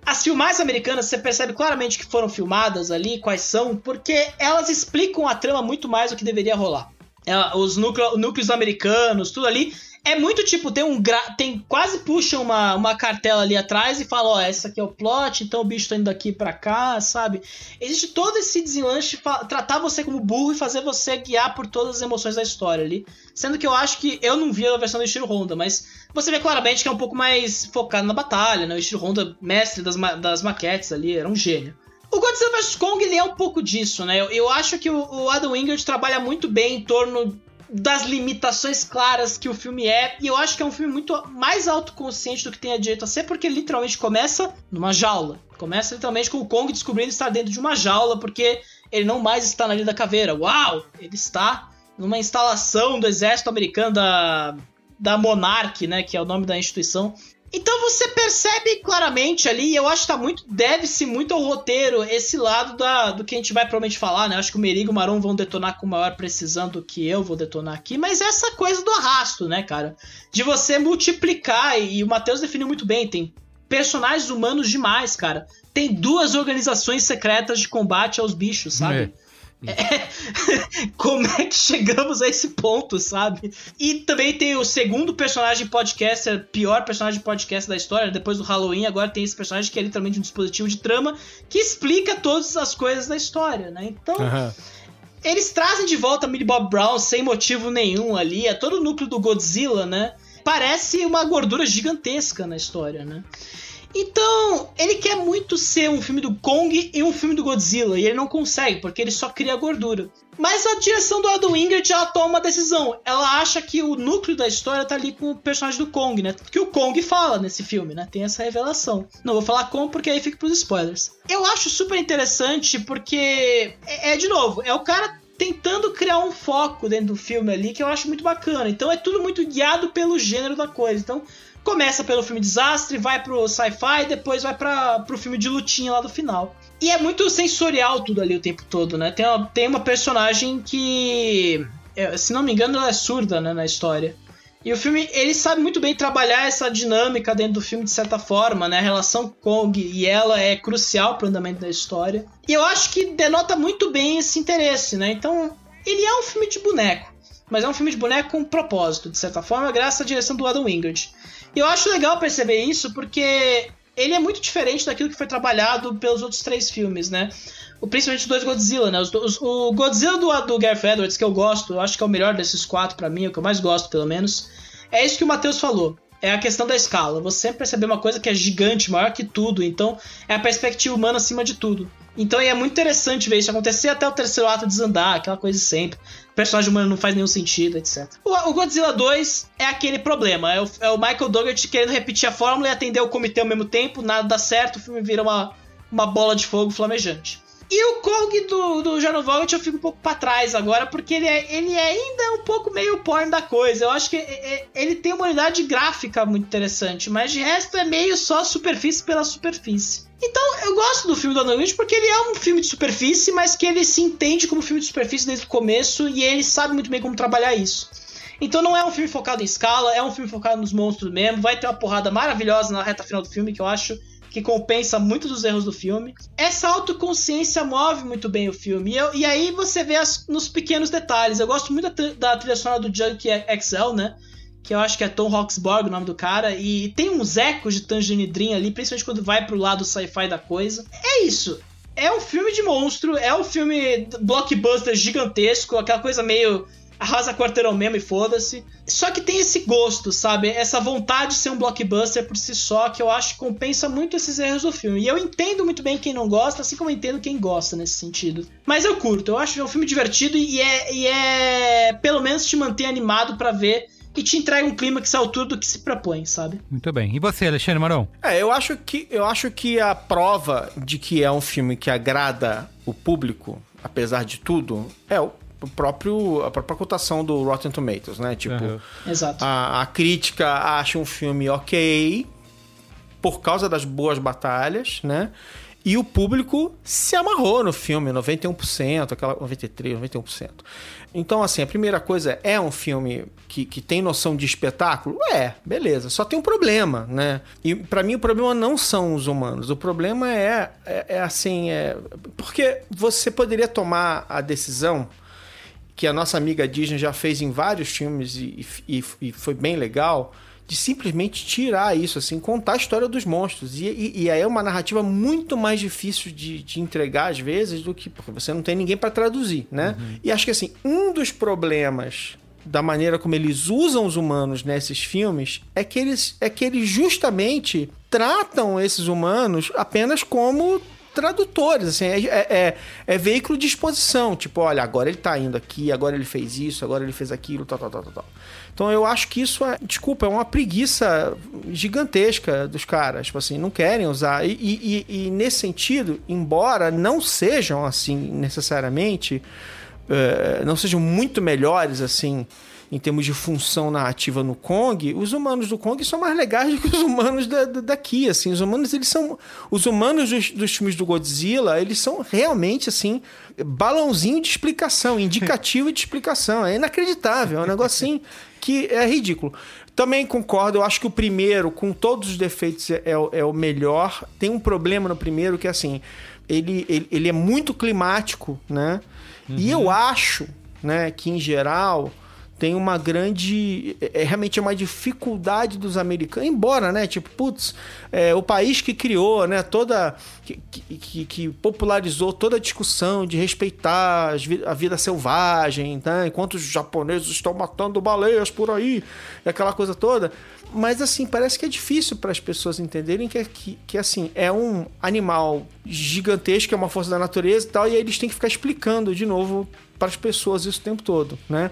as filmagens americanas, você percebe claramente que foram filmadas ali, quais são, porque elas explicam a trama muito mais do que deveria rolar. É, os núcleo, núcleos americanos, tudo ali, é muito tipo, tem um gra... tem quase puxa uma, uma cartela ali atrás e fala, ó, oh, essa aqui é o plot, então o bicho tá indo daqui para cá, sabe? Existe todo esse desenlanche tratar você como burro e fazer você guiar por todas as emoções da história ali. Sendo que eu acho que eu não vi a versão do estilo Honda, mas você vê claramente que é um pouco mais focado na batalha, né? O estilo Honda, mestre das, ma das maquetes ali, era um gênio. O Godzilla vs Kong ele é um pouco disso, né? Eu, eu acho que o, o Adam Wingard trabalha muito bem em torno das limitações claras que o filme é. E eu acho que é um filme muito mais autoconsciente do que tem a direito a ser, porque literalmente começa numa jaula. Começa literalmente com o Kong descobrindo estar dentro de uma jaula, porque ele não mais está na Ilha da Caveira. Uau! Ele está numa instalação do exército americano da, da Monarch, né? Que é o nome da instituição. Então você percebe claramente ali, eu acho que tá muito. Deve-se muito ao roteiro esse lado da, do que a gente vai provavelmente falar, né? Acho que o Merigo e o Maron vão detonar com maior precisão do que eu vou detonar aqui, mas essa coisa do arrasto, né, cara? De você multiplicar, e o Matheus definiu muito bem, tem personagens humanos demais, cara. Tem duas organizações secretas de combate aos bichos, sabe? É. É, como é que chegamos a esse ponto, sabe? E também tem o segundo personagem podcaster, pior personagem podcast da história, depois do Halloween, agora tem esse personagem que é literalmente um dispositivo de trama que explica todas as coisas da história, né? Então, uhum. eles trazem de volta Millie Bob Brown sem motivo nenhum ali, é todo o núcleo do Godzilla, né? Parece uma gordura gigantesca na história, né? Então, ele quer muito ser um filme do Kong e um filme do Godzilla, e ele não consegue, porque ele só cria gordura. Mas a direção do Adam Wingard já toma uma decisão. Ela acha que o núcleo da história tá ali com o personagem do Kong, né? Que o Kong fala nesse filme, né? Tem essa revelação. Não vou falar como, porque aí fica pros spoilers. Eu acho super interessante porque, é, é de novo, é o cara tentando criar um foco dentro do filme ali que eu acho muito bacana. Então é tudo muito guiado pelo gênero da coisa. Então começa pelo filme desastre, vai pro sci-fi, depois vai para pro filme de lutinha lá do final. E é muito sensorial tudo ali o tempo todo, né? Tem uma, tem uma personagem que, é, se não me engano, ela é surda né, na história. E o filme, ele sabe muito bem trabalhar essa dinâmica dentro do filme de certa forma, né? A relação Kong e ela é crucial pro andamento da história. E eu acho que denota muito bem esse interesse, né? Então, ele é um filme de boneco. Mas é um filme de boneco com propósito, de certa forma, graças à direção do Adam Wingard. E eu acho legal perceber isso porque ele é muito diferente daquilo que foi trabalhado pelos outros três filmes, né? O, principalmente os dois Godzilla, né? Os, os, o Godzilla do, do Gareth Edwards, que eu gosto, eu acho que é o melhor desses quatro para mim, é o que eu mais gosto, pelo menos. É isso que o Matheus falou. é a questão da escala. Você sempre percebe uma coisa que é gigante, maior que tudo. Então, é a perspectiva humana acima de tudo. Então é muito interessante ver isso acontecer até o terceiro ato desandar, aquela coisa sempre. Personagem humano não faz nenhum sentido, etc. O, o Godzilla 2 é aquele problema. É o, é o Michael Dougherty querendo repetir a fórmula e atender o comitê ao mesmo tempo. Nada dá certo, o filme vira uma, uma bola de fogo flamejante. E o Kong do, do John Vogt eu fico um pouco pra trás agora, porque ele, é, ele é ainda um pouco meio porn da coisa. Eu acho que é, é, ele tem uma unidade gráfica muito interessante, mas de resto é meio só superfície pela superfície. Então, eu gosto do filme do Alan porque ele é um filme de superfície, mas que ele se entende como filme de superfície desde o começo e ele sabe muito bem como trabalhar isso. Então não é um filme focado em escala, é um filme focado nos monstros mesmo. Vai ter uma porrada maravilhosa na reta final do filme que eu acho que compensa muito dos erros do filme. Essa autoconsciência move muito bem o filme. E, eu, e aí você vê as, nos pequenos detalhes. Eu gosto muito da, da trilha sonora do Junkie XL, né? Que eu acho que é Tom Hawksborg o nome do cara. E tem uns ecos de Tangerine Dream ali, principalmente quando vai pro lado sci-fi da coisa. É isso. É um filme de monstro, é um filme blockbuster gigantesco, aquela coisa meio arrasa quarteirão mesmo e foda-se. Só que tem esse gosto, sabe? Essa vontade de ser um blockbuster por si só, que eu acho que compensa muito esses erros do filme. E eu entendo muito bem quem não gosta, assim como eu entendo quem gosta nesse sentido. Mas eu curto, eu acho que é um filme divertido e é, e é pelo menos te manter animado para ver e te entrega um clima que se altura do que se propõe, sabe? Muito bem. E você, Alexandre Marão? É, eu acho que eu acho que a prova de que é um filme que agrada o público, apesar de tudo, é o o próprio, a própria cotação do Rotten Tomatoes, né? Tipo, uhum. A, a, crítica acha um filme ok por causa das boas batalhas, né? E o público se amarrou no filme, 91%, aquela 93%, 91%. Então, assim, a primeira coisa é um filme que, que tem noção de espetáculo? É, beleza. Só tem um problema, né? E para mim o problema não são os humanos. O problema é, é, é assim, é... Porque você poderia tomar a decisão que a nossa amiga Disney já fez em vários filmes e, e, e foi bem legal, de simplesmente tirar isso, assim, contar a história dos monstros. E, e, e aí é uma narrativa muito mais difícil de, de, entregar, às vezes, do que. Porque você não tem ninguém para traduzir, né? Uhum. E acho que, assim, um dos problemas da maneira como eles usam os humanos nesses filmes é que eles, é que eles justamente tratam esses humanos apenas como tradutores, assim, é, é, é, é, veículo de exposição. Tipo, olha, agora ele tá indo aqui, agora ele fez isso, agora ele fez aquilo, tal, tal, tal, tal. Então eu acho que isso é, desculpa, é uma preguiça gigantesca dos caras. Tipo assim, não querem usar. E, e, e nesse sentido, embora não sejam assim necessariamente, uh, não sejam muito melhores assim em termos de função narrativa no Kong, os humanos do Kong são mais legais do que os humanos da, da, daqui, assim. Os humanos, eles são... Os humanos dos, dos filmes do Godzilla, eles são realmente, assim, balãozinho de explicação, indicativo de explicação. É inacreditável, é um negócio assim que é ridículo. Também concordo, eu acho que o primeiro, com todos os defeitos, é, é o melhor. Tem um problema no primeiro que, assim, ele, ele, ele é muito climático, né? Uhum. E eu uhum. acho, né, que em geral tem uma grande. É, é, realmente é uma dificuldade dos americanos. Embora, né? Tipo, putz, é, o país que criou, né? Toda. Que, que, que, popularizou toda a discussão de respeitar a vida selvagem, né? enquanto os japoneses estão matando baleias por aí, aquela coisa toda. Mas, assim, parece que é difícil para as pessoas entenderem que, que, que, assim, é um animal gigantesco, é uma força da natureza e tal, e aí eles têm que ficar explicando de novo para as pessoas isso o tempo todo, né?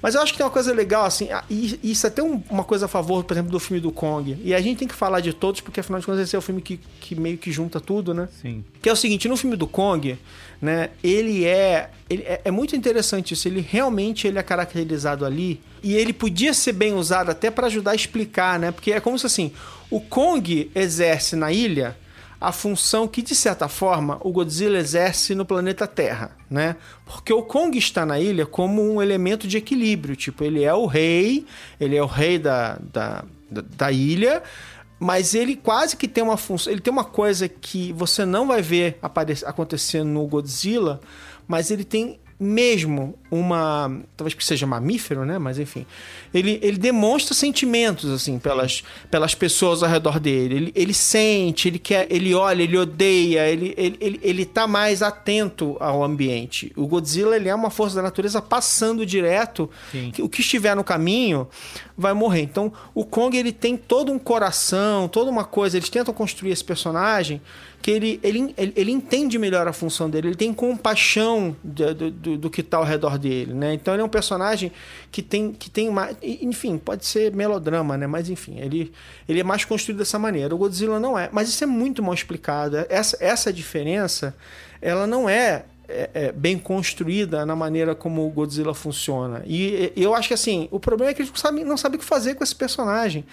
Mas eu acho que tem uma coisa legal, assim, e isso é até uma coisa a favor, por exemplo, do filme do Kong. E a gente tem que falar de todos, porque afinal de contas esse é o filme que, que meio que junta tudo, né? Sim. Que é o seguinte, no filme do Kong, né, ele é, ele é, é muito interessante isso, ele realmente ele é caracterizado ali, e ele podia ser bem usado até para ajudar a explicar, né? Porque é como se assim, o Kong exerce na ilha a função que, de certa forma, o Godzilla exerce no planeta Terra, né? Porque o Kong está na ilha como um elemento de equilíbrio, tipo, ele é o rei, ele é o rei da, da, da, ilha, mas ele quase que tem uma função, ele tem uma coisa que você não vai ver aparecer, acontecer no Godzilla, mas ele tem mesmo uma. Talvez que seja mamífero, né? Mas enfim. Ele, ele demonstra sentimentos, assim, pelas, pelas pessoas ao redor dele. Ele, ele sente, ele quer, ele olha, ele odeia, ele, ele, ele, ele tá mais atento ao ambiente. O Godzilla, ele é uma força da natureza passando direto. Que, o que estiver no caminho vai morrer. Então, o Kong, ele tem todo um coração, toda uma coisa. Eles tentam construir esse personagem que ele, ele, ele, ele entende melhor a função dele, ele tem compaixão do, do, do que está ao redor dele, né? Então ele é um personagem que tem, que tem mais. Enfim, pode ser melodrama, né? Mas enfim, ele, ele é mais construído dessa maneira. O Godzilla não é. Mas isso é muito mal explicado. Essa, essa diferença, ela não é é, é, bem construída na maneira como o Godzilla funciona. E, e eu acho que assim, o problema é que eles não sabem o que fazer com esse personagem.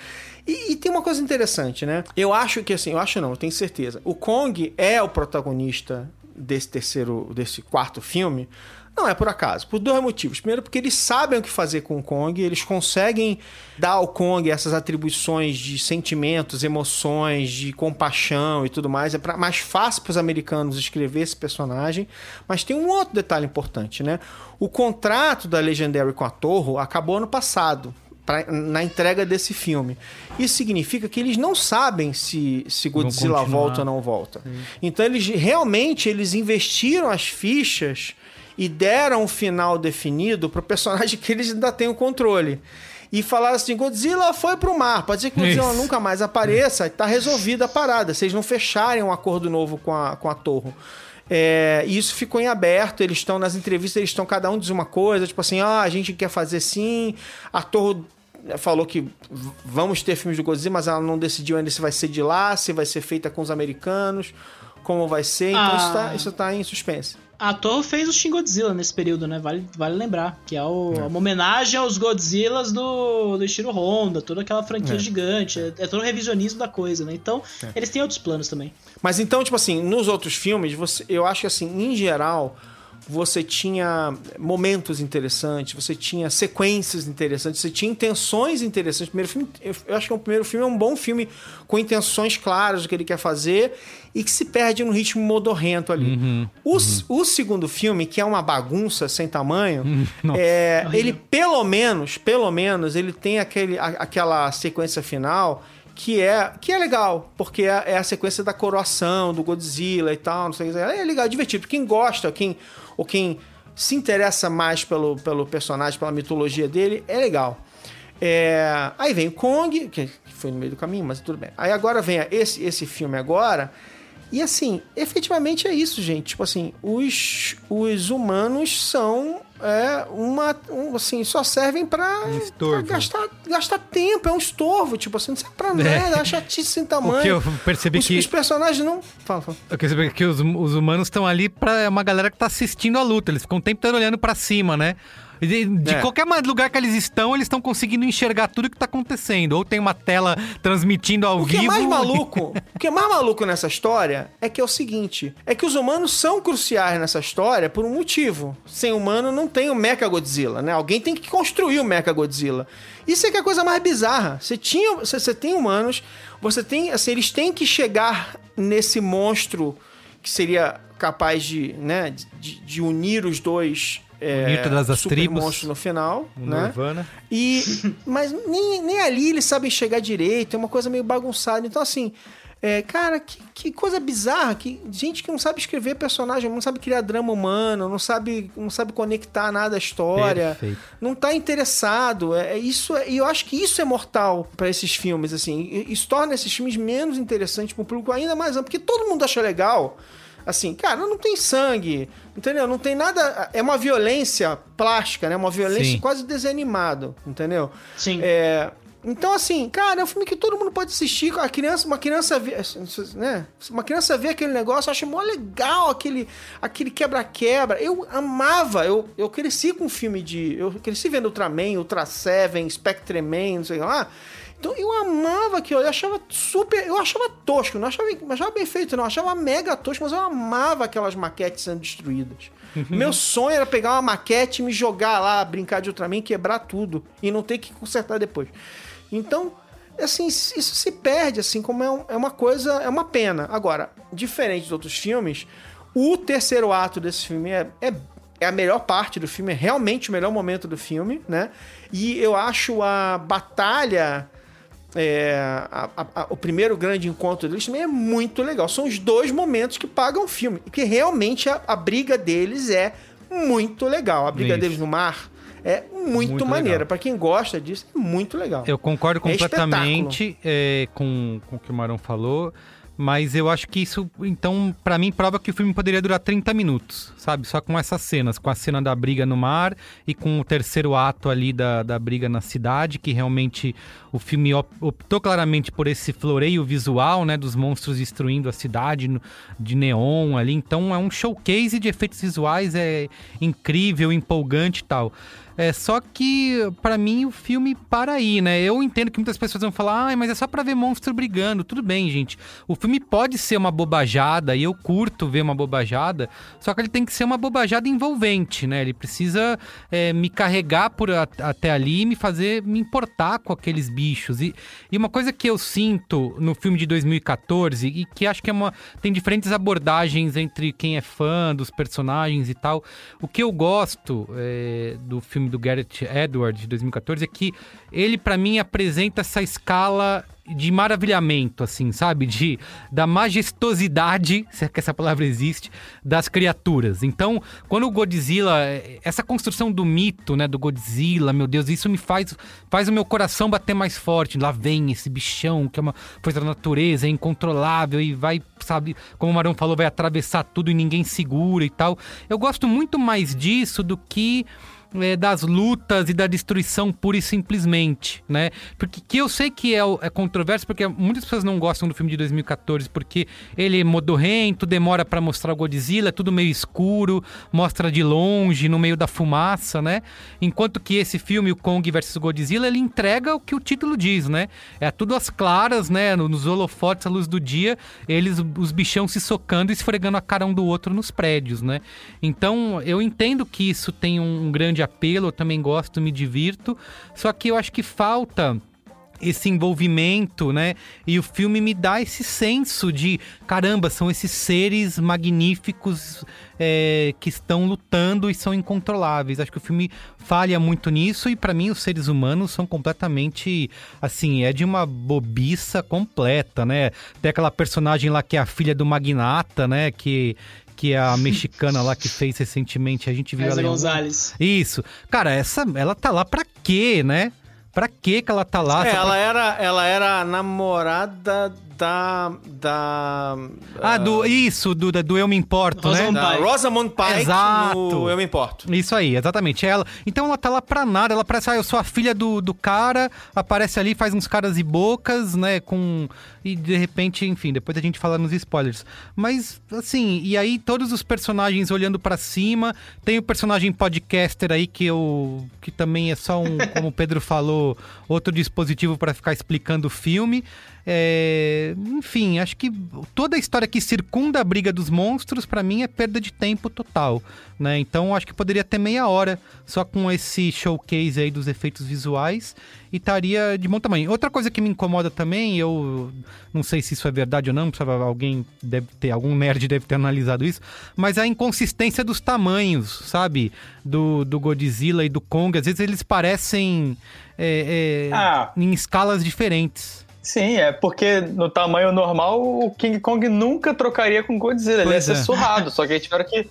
E, e, tem uma coisa interessante, né? Eu acho que assim, eu acho não, eu tenho certeza. O Kong é o protagonista desse terceiro, desse quarto filme, não é por acaso, por dois motivos. Primeiro, porque eles sabem o que fazer com o Kong, eles conseguem dar ao Kong essas atribuições de sentimentos, emoções, de compaixão e tudo mais. É pra, mais fácil para os americanos escrever esse personagem. Mas tem um outro detalhe importante, né? O contrato da Legendary com a Torre acabou ano passado. Pra, na entrega desse filme. Isso significa que eles não sabem se, se Godzilla volta ou não volta. Sim. Então eles realmente eles investiram as fichas e deram um final definido pro personagem que eles ainda têm o controle. E falaram assim: Godzilla foi pro mar. Pode ser que Godzilla Isso. nunca mais apareça, tá resolvida a parada. Vocês não fecharem um acordo novo com a, com a Torre. É, e isso ficou em aberto, eles estão nas entrevistas, eles estão, cada um diz uma coisa, tipo assim, ah, a gente quer fazer sim, a Torre falou que vamos ter filmes do Godzilla, mas ela não decidiu ainda se vai ser de lá, se vai ser feita com os americanos, como vai ser, então ah. isso, tá, isso tá em suspense. A Toho fez o Shin Godzilla nesse período, né? Vale, vale lembrar. Que é, o, é. uma homenagem aos Godzillas do, do Ishiro Honda, toda aquela franquia é. gigante. É, é todo o revisionismo da coisa, né? Então, é. eles têm outros planos também. Mas então, tipo assim, nos outros filmes, você, eu acho que assim, em geral, você tinha momentos interessantes, você tinha sequências interessantes, você tinha intenções interessantes. O primeiro filme, eu acho que o primeiro filme é um bom filme com intenções claras do que ele quer fazer e que se perde num ritmo modorrento ali. Uhum, o, uhum. o, segundo filme, que é uma bagunça sem tamanho, uhum, é, ele pelo menos, pelo menos, ele tem aquele, a, aquela sequência final que é, que é legal, porque é, é, a sequência da coroação, do Godzilla e tal, não sei o que. É legal, é divertido. Quem gosta, quem, ou quem se interessa mais pelo, pelo personagem, pela mitologia dele, é legal. É, aí vem o Kong, que foi no meio do caminho, mas tudo bem. Aí agora vem esse, esse filme agora, e assim, efetivamente é isso, gente. Tipo assim, os, os humanos são é uma um, assim só servem para um gastar, gastar tempo é um estorvo tipo assim não serve pra nada é, é chatice sem tamanho o que eu percebi os, que os personagens não fala, fala. eu percebi que os, os humanos estão ali para é uma galera que tá assistindo a luta eles ficam o tempo todo olhando para cima né de, de é. qualquer lugar que eles estão, eles estão conseguindo enxergar tudo que tá acontecendo. Ou tem uma tela transmitindo ao o que vivo. É mais maluco, o que é mais maluco nessa história é que é o seguinte: é que os humanos são cruciais nessa história por um motivo. Sem humano não tem o Mecha Godzilla, né? Alguém tem que construir o Mecha Godzilla. Isso é que é a coisa mais bizarra. Você tinha, você, você tem humanos, você tem, assim, eles têm que chegar nesse monstro que seria capaz de, né, de, de unir os dois é, todas as super tribos. monstro no final, né? Nirvana. E, mas nem, nem ali eles sabem chegar direito, é uma coisa meio bagunçada. Então, assim, é, cara, que, que, coisa bizarra, que gente que não sabe escrever personagem, não sabe criar drama humano, não sabe, não sabe conectar nada à história, Perfeito. não tá interessado. É, é isso, e eu acho que isso é mortal para esses filmes, assim. Isso torna esses filmes menos interessantes para o público ainda mais amplo, porque todo mundo acha legal Assim, cara, não tem sangue, entendeu? Não tem nada. É uma violência plástica, né? Uma violência Sim. quase desanimado, entendeu? Sim. É, então, assim, cara, é um filme que todo mundo pode assistir. A criança, uma criança vê, né? Uma criança vê aquele negócio, acha mó legal aquele aquele quebra-quebra. Eu amava, eu, eu cresci com filme de. Eu cresci vendo Ultraman, Ultra Seven, Spectreman, não sei lá. Então eu amava aquilo, eu achava super. Eu achava tosco, não achava, não achava bem feito, não, eu achava mega tosco, mas eu amava aquelas maquetes sendo destruídas. Meu sonho era pegar uma maquete e me jogar lá, brincar de Ultraman, quebrar tudo e não ter que consertar depois. Então, assim, isso se perde, assim, como é, um, é uma coisa, é uma pena. Agora, diferente dos outros filmes, o terceiro ato desse filme é, é é a melhor parte do filme, é realmente o melhor momento do filme, né? E eu acho a batalha. É, a- a- o primeiro grande encontro deles também é muito legal. São os dois momentos que pagam o filme. E que realmente a, a briga deles é muito legal. A briga Isso. deles no mar é muito, Muito maneira. Pra quem gosta disso, é muito legal. Eu concordo É completamente é, com, com o que o Marão falou, mas eu acho que isso, então, pra mim, prova que o filme poderia durar 30 minutos, sabe? Só com essas cenas, com a cena da briga no mar e com o terceiro ato ali da, da briga na cidade, que realmente o filme op- optou claramente por esse floreio visual, né? Dos monstros destruindo a cidade de neon ali. Então é um showcase de efeitos visuais, é incrível, empolgante e tal. É só que, pra mim, o filme para aí, né? Eu entendo que muitas pessoas vão falar, ah, mas é só pra ver monstro brigando. Tudo bem, gente. O filme pode ser uma bobajada, e eu curto ver uma bobajada, só que ele tem que ser uma bobajada envolvente, né? Ele precisa é, me carregar por a- até ali e me fazer me importar com aqueles bichos. E, e uma coisa que eu sinto no filme de 2014, e que acho que é uma. tem diferentes abordagens entre quem é fã dos personagens e tal. O que eu gosto é, do filme do Garrett Edwards de 2014 é que ele, pra mim, apresenta essa escala de maravilhamento, assim, sabe? De, da majestosidade, se é que essa palavra existe, das criaturas. Então, quando o Godzilla, essa construção do mito, né, do Godzilla, meu Deus, isso me faz, faz o meu coração bater mais forte. Lá vem esse bichão, que é uma coisa da natureza, é incontrolável e vai, sabe, como o Marão falou, vai atravessar tudo e ninguém segura e tal. Eu gosto muito mais disso do que é, das lutas e da destruição pura e simplesmente, né? Porque que eu sei que é, é controverso, porque muitas pessoas não gostam do filme de 2014, porque ele é modorrento, demora pra mostrar o Godzilla, é tudo meio escuro, mostra de longe, no meio da fumaça, né? Enquanto que esse filme, o Kong vs Godzilla, ele entrega o que o título diz, né? É tudo às claras, né? No- Nos holofotes, à luz do dia, eles, os bichão se socando e esfregando a cara um do outro nos prédios, né? Então, eu entendo que isso tem um grande apelo, eu também gosto, me divirto, só que eu acho que falta esse envolvimento, né? E o filme me dá esse senso de caramba, são esses seres magníficos é, que estão lutando e são incontroláveis. Acho que o filme falha muito nisso e pra mim os seres humanos são completamente assim, é de uma bobiça completa, né? Tem aquela personagem lá que é a filha do magnata, né? Que que é a mexicana lá que fez recentemente, a gente viu Eza ela em Gonzalez. Isso. Cara, essa ela tá lá pra quê, né? Pra quê que ela tá lá? É, Só pra- ela era, ela era a namorada da. da. Ah, do, isso, do, da- do Eu Me Importo, né? da Rosamund Pike Exato. no Eu Me Importo. Isso aí, exatamente. Ela. Então ela tá lá pra nada. Ela parece, ah, eu sou a filha do, do cara, aparece ali, faz uns caras e bocas, né? Com. E de repente, enfim, depois a gente fala nos spoilers. Mas, assim, e aí todos os personagens olhando pra cima. Tem o personagem podcaster aí que eu. que também é só um, como o Pedro falou, outro dispositivo pra ficar explicando o filme. É, enfim, acho que toda a história que circunda a briga dos monstros, pra mim, é perda de tempo total, né? Então, acho que poderia ter meia hora só com esse showcase aí dos efeitos visuais e estaria de bom tamanho. Outra coisa que me incomoda também, eu não sei se isso é verdade ou não, alguém deve ter, algum nerd deve ter analisado isso, mas a inconsistência dos tamanhos, sabe? Do, do Godzilla e do Kong, às vezes eles parecem é, é, Ah. em escalas diferentes. Sim, é porque no tamanho normal o King Kong nunca trocaria com Godzilla. Ele ia Pois ser é. surrado, só que aí tiveram que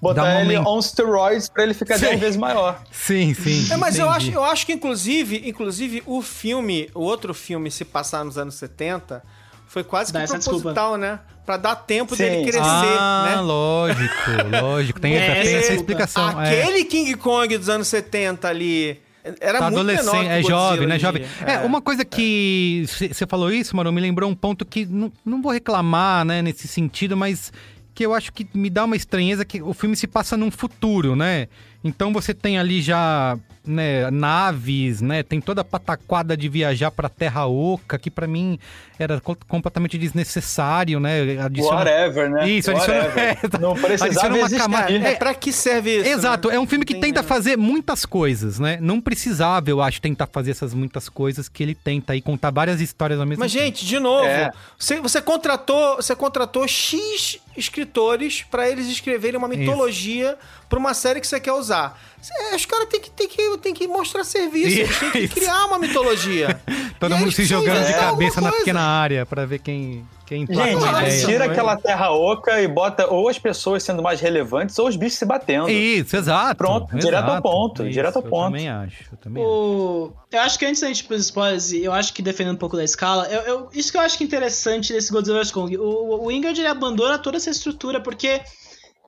botar um ele on steroids pra ele ficar Sim. 10 vezes maior. Sim, sim. É, mas eu acho, eu acho que, inclusive, inclusive, o filme, o outro filme, se passar nos anos 70, foi quase que proposital, né? Pra dar tempo Sim. dele crescer, ah, né? lógico, lógico. Tem, É, tem essa desculpa. explicação. é. Aquele King Kong dos anos 70 ali era Tá muito adolescente, é jovem, né? Jovem. dia. É, uma coisa que você falou isso, mano, me lembrou um ponto que não, não vou reclamar, né, nesse sentido, mas que eu acho que me dá uma estranheza que o filme se passa num futuro, né? Então você tem ali já né, naves, né? Tem toda a pataquada de viajar pra Terra Oca, que pra mim era co- completamente desnecessário, né? Adiciona... Whatever, né? Isso, adiciona... Whatever. É, Não precisava adiciona uma camada. É, pra que serve isso? Exato, né? é um filme que tenta fazer muitas coisas, né? Não precisava, eu acho, tentar fazer essas muitas coisas que ele tenta aí contar várias histórias ao mesmo Mas, tempo. gente, de novo, É. você, você contratou, você contratou X escritores pra eles escreverem uma mitologia pra uma série que você quer usar. Cê- Os caras têm que, têm que, têm que mostrar serviço, eles têm que criar uma mitologia. Todo E mundo se jogando de cabeça na pequena área pra ver quem, quem Gente, tira aquela terra oca e bota ou as pessoas sendo mais relevantes ou os bichos se batendo. Isso, exato. Pronto, direto ao exato. ponto, Isso, direto ao Eu ponto. também acho, eu também acho. O... Eu acho que antes da gente ir pros spoilers, eu acho que defendendo um pouco da escala, eu, eu- isso que eu acho que é interessante desse Godzilla vs. Kong. O, o Wingard ele abandona toda essa estrutura porque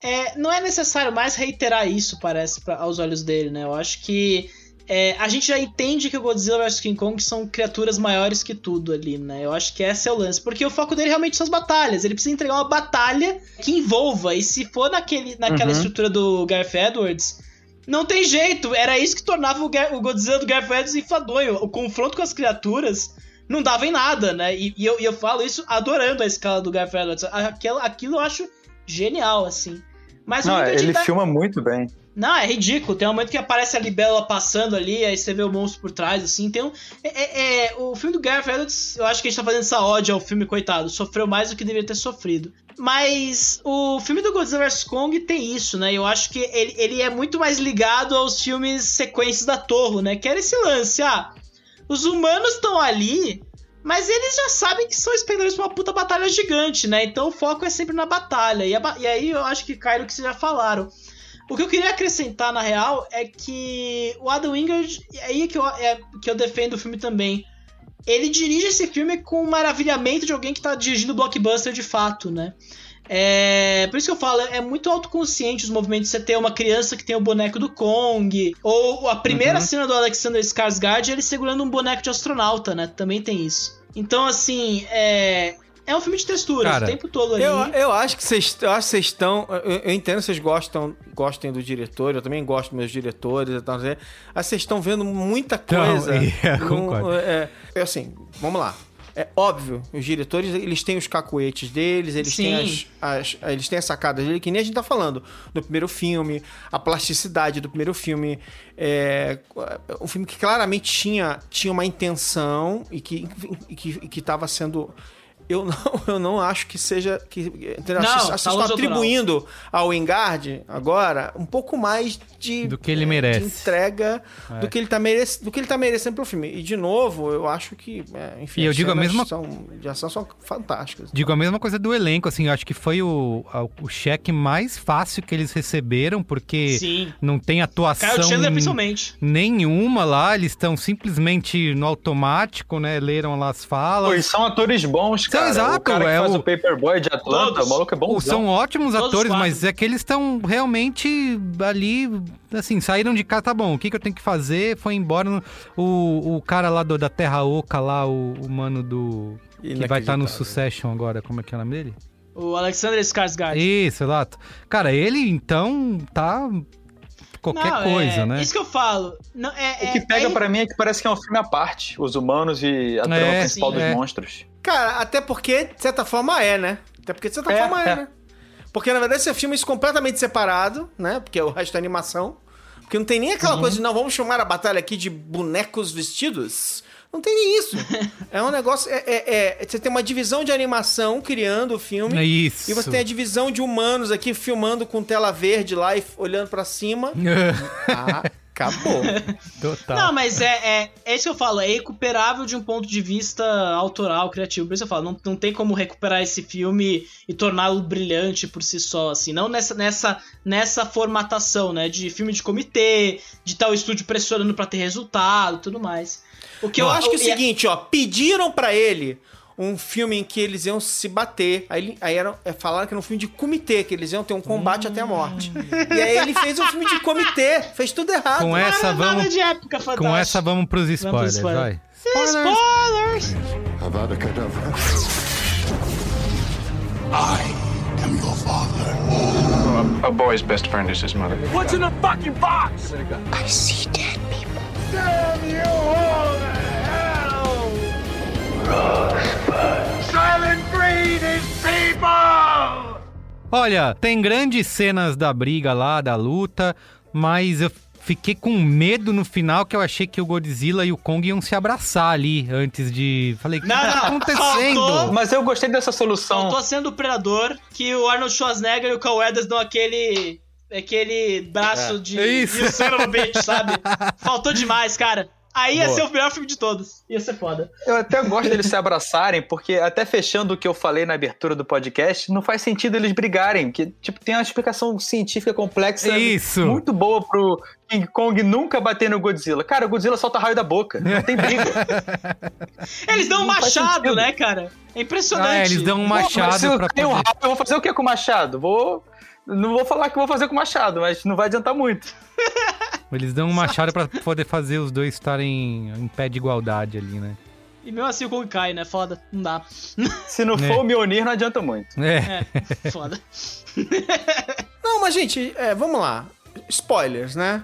é, não é necessário mais reiterar isso, parece, pra, aos olhos dele, né? Eu acho que é, a gente já entende que o Godzilla vs King Kong são criaturas maiores que tudo ali, né? Eu acho que esse é o lance. Porque o foco dele realmente são as batalhas. Ele precisa entregar uma batalha que envolva. E se for naquele, naquela Uhum. estrutura do Gareth Edwards, não tem jeito. Era isso que tornava o, Gar- o Godzilla do Gareth Edwards enfadonho. O confronto com as criaturas não dava em nada, né? E, e eu, e eu falo isso adorando a escala do Gareth Edwards. Aquilo, aquilo eu acho genial, assim. Mas Não, ele tá- filma muito bem. não, é ridículo. Tem um momento que aparece a libélula passando ali, aí você vê o monstro por trás, assim. Tem um. É, é- é- o filme do Gareth Edwards, eu acho que a gente tá fazendo essa ode ao filme, coitado. Sofreu mais do que deveria ter sofrido. Mas o filme do Godzilla vs. Kong tem isso, né? Eu acho que ele, ele é muito mais ligado aos filmes sequências da Torre, né? Que era esse lance, ah. Os humanos estão ali, mas eles já sabem que são espectadores pra uma puta batalha gigante, né? Então o foco é sempre na batalha. E, e aí eu acho que cai no que vocês já falaram. O que eu queria acrescentar, na real, é que o Adam Wingard, e aí que eu, é, que eu defendo o filme também, ele dirige esse filme com o maravilhamento de alguém que tá dirigindo blockbuster de fato, né? É, por isso que eu falo, é muito autoconsciente os movimentos. Você ter uma criança que tem o boneco do Kong, ou a primeira Uhum. cena do Alexander Skarsgård, ele segurando um boneco de astronauta, né? Também tem isso. Então, assim, é, é um filme de texturas Cara, o tempo todo ali. Eu, eu acho que vocês eu acho que vocês estão. Eu, eu entendo que vocês gostam, gostem do diretor, eu também gosto dos meus diretores e tal. vocês estão vendo muita coisa. é, num- concordo. é, é assim, vamos lá. É óbvio, os diretores, eles têm os cacuetes deles, eles têm Sim. as, as- eles têm as sacadas dele, que nem a gente tá falando do primeiro filme, a plasticidade do primeiro filme. É, um filme que claramente tinha, tinha uma intenção e que, e que, e que tava sendo. Eu não, eu não acho que seja. Que? Não, tá estão do atribuindo ao Wingard agora um pouco mais de. Do que ele é, merece. De entrega É. do, que ele tá merece, do que ele tá merecendo pro filme. E, de novo, eu acho que. é, enfim, E eu as digo a mesma- São, de ação são fantásticas. Digo a mesma coisa do elenco, assim, eu acho que foi o, o cheque mais fácil que eles receberam, porque Sim. não tem atuação Kyle Chandler, principalmente. nenhuma lá, eles estão simplesmente no automático, né? Leram lá as falas. E são atores bons, cara. exato, o cara que é faz o- o Paperboy de Atlanta, Todos. o maluco é bom. São ótimos Todos atores, quatro. mas é que eles estão realmente ali, assim, saíram de casa, tá bom, o que, que eu tenho que fazer? Foi embora. O, o cara lá do, da Terra Oca, lá, o, o mano do. Que vai estar no Inacreditável. Succession agora, como é que é o nome dele? O Alexander Skarsgård. Isso, exato. Cara, ele então tá. Qualquer Não, coisa, é, né? Isso que eu falo. Não, é, O que é- pega é- pra mim é que parece que é um filme à parte. Os humanos e a trama É, principal sim, dos é. monstros. Cara, até porque, de certa forma, é, né? Até porque, de certa É, forma, é, é. né? Porque, na verdade, você filma isso completamente separado, né? Porque é o resto da animação. Porque não tem nem aquela coisa de, não, vamos chamar a batalha aqui de bonecos vestidos. Não tem nem isso. é um negócio... É, é- é- você tem uma divisão de animação criando o filme. É isso. E você tem a divisão de humanos aqui filmando com tela verde lá e olhando pra cima. Ah, acabou. Total. Não, mas é, é, é isso que eu falo, é recuperável de um ponto de vista autoral, criativo. Por isso eu falo, não, não tem como recuperar esse filme e torná-lo brilhante por si só, assim. Não nessa, nessa, nessa formatação, né? De filme de comitê, de tal estúdio pressionando pra ter resultado e tudo mais. O que eu acho que é o seguinte, ó, pediram pra ele um filme em que eles iam se bater. Aí, aí era, é, falaram que era um filme de comitê, que eles iam ter um combate até a morte. E aí ele fez um filme de comitê, fez tudo errado. Com essa Nada vamos. de época. Com essa vamos pros spoilers, spoilers. vai. Spoilers! Kedavra. I am your father. A, a boy's best friend is his mother. What's in the fucking box? I see dead people. Damn you all to hell! Rosebud. People! Olha, tem grandes cenas da briga lá, da luta, mas eu fiquei com medo no final que eu achei que o Godzilla e o Kong iam se abraçar ali antes de. Falei, o que Não, tá não, acontecendo? faltou- Mas eu gostei dessa solução. Faltou a cena do Predador, que o Arnold Schwarzenegger e o Carl Weathers dão aquele... Aquele braço É. de... É isso. Of a bitch, sabe? Faltou demais, cara. Aí ia Boa. ser o melhor filme de todos. Ia ser foda. Eu até gosto deles se abraçarem, porque até fechando o que eu falei na abertura do podcast, não faz sentido eles brigarem, que tipo tem uma explicação científica complexa Isso. muito boa pro King Kong nunca bater no Godzilla. Cara, o Godzilla solta raio da boca, não tem briga. Eles dão um machado, né, cara? É impressionante. Ah, eles dão um Pô, machado se eu pra tenho um rabo, eu vou fazer o que com o machado? Vou não vou falar que vou fazer com o machado, mas não vai adiantar muito. Eles dão um machado pra poder fazer os dois estarem em pé de igualdade ali, né? E mesmo assim o Kong cai, né? Foda. Não dá. Se não É. for o Mjolnir, não adianta muito. É. É, foda. Não, mas gente, é, vamos lá. Spoilers, né?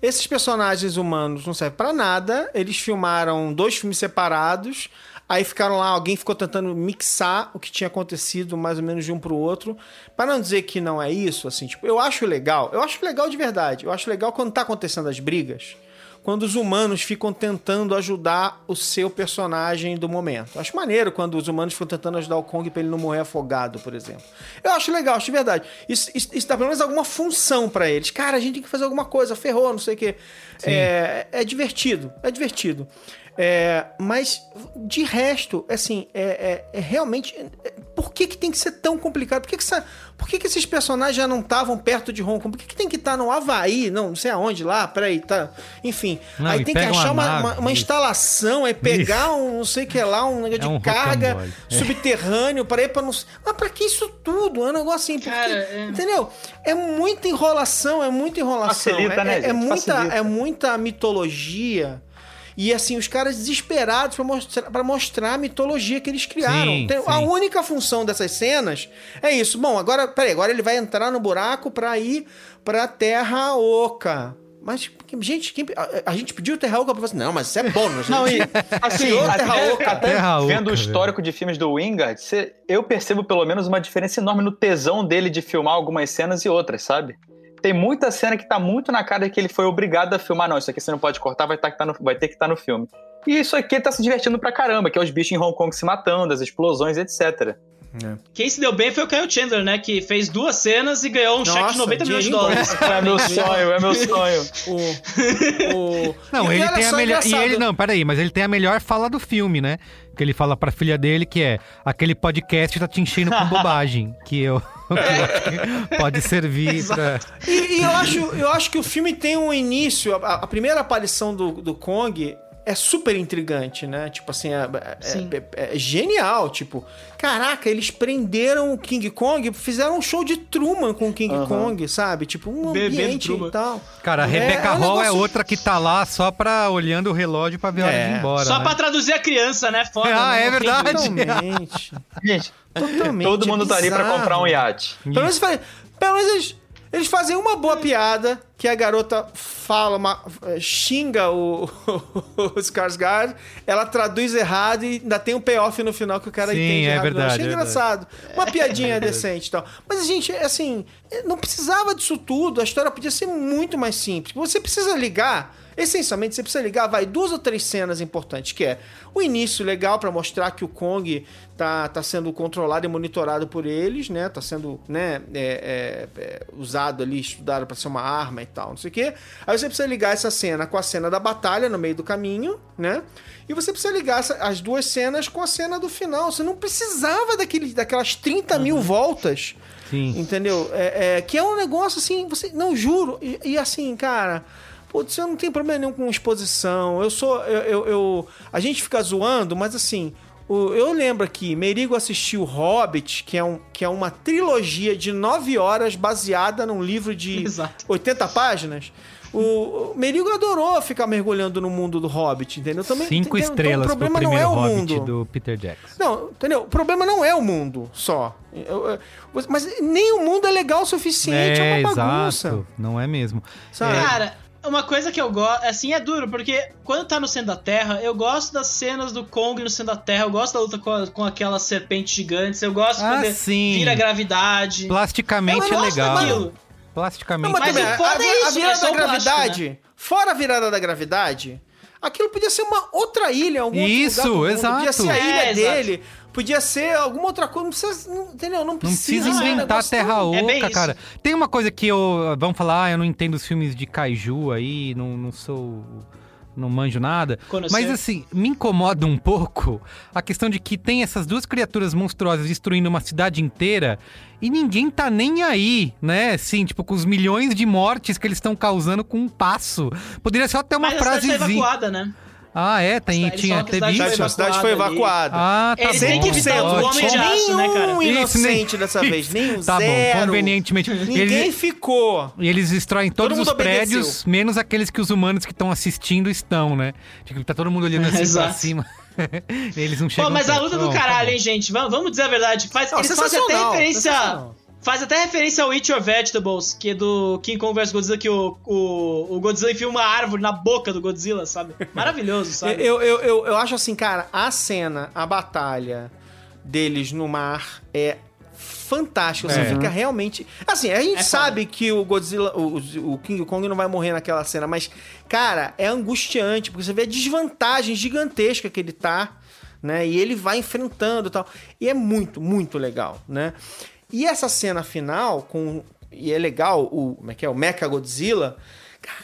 Esses personagens humanos não servem pra nada. Eles filmaram dois filmes separados. Aí ficaram lá, alguém ficou tentando mixar o que tinha acontecido mais ou menos de um pro outro. Pra não dizer que não é isso, assim, tipo, eu acho legal. Eu acho legal de verdade. Eu acho legal quando tá acontecendo as brigas. Quando os humanos ficam tentando ajudar o seu personagem do momento. Eu acho maneiro quando os humanos ficam tentando ajudar o Kong pra ele não morrer afogado, por exemplo. Eu acho legal, acho de verdade. Isso, isso, isso dá pelo menos alguma função pra eles. Cara, a gente tem que fazer alguma coisa, ferrou, não sei o quê. É, é divertido, é divertido. É, mas, de resto, assim, é, é- é realmente. é- por que, que tem que ser tão complicado? Por que, que, essa- por que, que esses personagens já não estavam perto de Hong Kong? Por que, que tem que estar no Havaí? Não, não sei aonde lá, peraí, tá. Enfim. Não, aí tem que uma achar uma, uma- uma isso. instalação, aí pegar um não sei o que lá, um negócio É de um carga rocambole. É. subterrâneo para ir para não. Mas pra que isso tudo? É um negócio assim. porque- Cara, é- Entendeu? É muita enrolação, é muita enrolação. Facilita, é, né, é- é muita, Facilita. é muita mitologia. E assim, os caras desesperados pra mostrar, pra mostrar a mitologia que eles criaram. Sim, Tem- A sim. única função dessas cenas é isso. Bom, agora, peraí, agora ele vai entrar no buraco pra ir pra Terra Oca. Mas, gente, quem- a, a gente pediu Terra Oca pra você. Não, mas isso é bônus. Não, e assim, Terra Oca. até Terra vendo Oca, o histórico de filmes do Wingard, eu percebo pelo menos uma diferença enorme no tesão dele de filmar algumas cenas e outras, sabe? Tem muita cena que tá muito na cara que ele foi obrigado a filmar. Não, isso aqui você não pode cortar, vai, tá, que tá no- vai ter que estar no filme. E isso aqui ele tá se divertindo pra caramba, que é os bichos em Hong Kong se matando, as explosões, etc. Quem se deu bem foi o Kyle Chandler, né? Que fez duas cenas e ganhou um cheque de Nossa, 90 milhões de dólares. É meu sonho, é meu sonho. O, o- Não, E- ele tem a melhor. E ele, não, peraí, mas ele tem a melhor fala do filme, né? Que ele fala pra filha dele que é aquele podcast tá te enchendo com bobagem. Que eu, pode servir pra. E, e eu, acho, eu acho que o filme tem um início. A, a primeira aparição do, do Kong é super intrigante, né? Tipo assim, é, é- é- é genial. Tipo, caraca, eles prenderam o King Kong, fizeram um show de Truman com o King Kong, sabe? Tipo, um Bebendo ambiente Truman. e tal. Cara, a É, Rebecca é um Hall é negócio- outra que tá lá só pra olhando o relógio pra ver a hora de ir É. embora. Só né? pra traduzir a criança, né? Foda. Ah, né? é verdade. Totalmente. Gente, totalmente. todo mundo tá ali pra comprar um iate. Pelo menos, faz- pelo menos eles, fazem uma boa piada que a garota fala, uma, eh, xinga o, o Skarsgård, ela traduz errado e ainda tem um payoff no final que o cara Sim, entende é errado. Verdade, achei é engraçado. Uma piadinha decente e tal. Mas, gente, assim, não precisava disso tudo. A história podia ser muito mais simples. Você precisa ligar... Essencialmente, você precisa ligar, vai, duas ou três cenas importantes, que é o início legal pra mostrar que o Kong tá, tá sendo controlado e monitorado por eles, né? Tá sendo, né, é, é, é, usado ali, estudado pra ser uma arma e tal, não sei o quê. Aí você precisa ligar essa cena com a cena da batalha no meio do caminho, né? E você precisa ligar essa- as duas cenas com a cena do final. Você não precisava daquele, daquelas 30 mil voltas Sim. Entendeu? É, é, que é um negócio assim, você. Não, juro. E, e assim, cara. Putz, eu não tenho problema nenhum com exposição. Eu sou. Eu, eu, eu- a gente fica zoando, mas assim. eu lembro aqui, Merigo assistiu Hobbit, que é, um, que é uma trilogia de nove horas baseada num livro de 80 páginas. O, o Merigo adorou ficar mergulhando no mundo do Hobbit, entendeu? Também, Cinco entendeu? estrelas então, o pro problema não é primeiro o Hobbit mundo. do Peter Jackson. Não, entendeu? O problema não é o mundo só. Eu- eu- mas nem o mundo é legal o suficiente, é, uma bagunça. exato. Não é mesmo. Sabe? Cara, uma coisa que eu gosto, assim, é duro, porque quando tá no centro da Terra, eu gosto das cenas do Kong no centro da Terra, eu gosto da luta com, a- com aquelas serpentes gigantes, eu gosto Ah, quando sim. vira gravidade. Plasticamente Eu é legal. daquilo. Plasticamente Não, mas, Mas também, o a, foda é a isso, virada é da o plástico, gravidade, fora a virada da gravidade, aquilo podia ser uma outra ilha, algum Isso, outro lugar do mundo. exato. Podia ser a É, ilha exato. Podia ser alguma outra coisa, não precisa, não- entendeu? Não Não precisa, precisa ser um inventar negócio terra tão- É oca, isso. cara. Tem uma coisa que eu. Vamos falar, ah, eu não entendo os filmes de kaiju aí, não, não sou. Não manjo nada. Conhecer. Mas assim, me incomoda um pouco a questão de que tem essas duas criaturas monstruosas destruindo uma cidade inteira e ninguém tá nem aí, né? Assim, tipo, com os milhões de mortes que eles estão causando com um passo. Poderia ser até uma Mas a cidade tá frasezinha. evacuada, né? Ah, é? Tem, tinha, teve cidade isso. A cidade foi evacuada. Ah, tá Eles têm bom. que evitar o homem de aço, né, cara? Isso, nem- inocente dessa vez, nenhum Tá zero. bom, convenientemente. Ninguém Eles- ficou. E eles destroem todos Todo os prédios, obedeceu. menos aqueles que os humanos que estão assistindo estão, né? Tipo, tá todo mundo olhando assim pra cima. eles não chegam Pô, mas a perto. luta do tá caralho, hein, gente? Vamos, dizer a verdade. Faz, Não, eles fazem até referência. Faz até referência ao Eat Your Vegetables, que é do King Kong vs Godzilla, que o, o, o Godzilla enfia uma árvore na boca do Godzilla, sabe? Maravilhoso, sabe? Eu, eu, eu, eu acho assim, cara, a cena, a batalha deles no mar é fantástica. Você É. fica realmente. Assim, a gente É sabe que o Godzilla, o, o King Kong não vai morrer naquela cena, mas, cara, é angustiante, porque você vê a desvantagem gigantesca que ele tá, né? E ele vai enfrentando e tal. E é muito, muito legal, né? E essa cena final, com. E é legal, o. Como é que é? O Mecha Godzilla.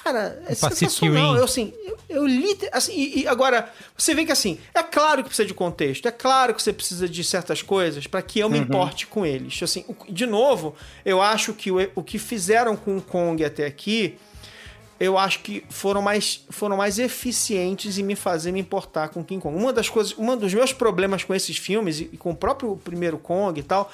Cara, é O Pacific sensacional. Eu, assim, eu, eu li. Assim, e, e agora, você vê que assim, é claro que precisa de contexto, é claro que você precisa de certas coisas para que eu me importe com eles. Assim, o- de novo, eu acho que o, o que fizeram com o Kong até aqui, eu acho que foram mais, foram mais eficientes em me fazer me importar com King Kong. Uma das coisas, um dos meus problemas com esses filmes e, e com o próprio primeiro Kong e tal,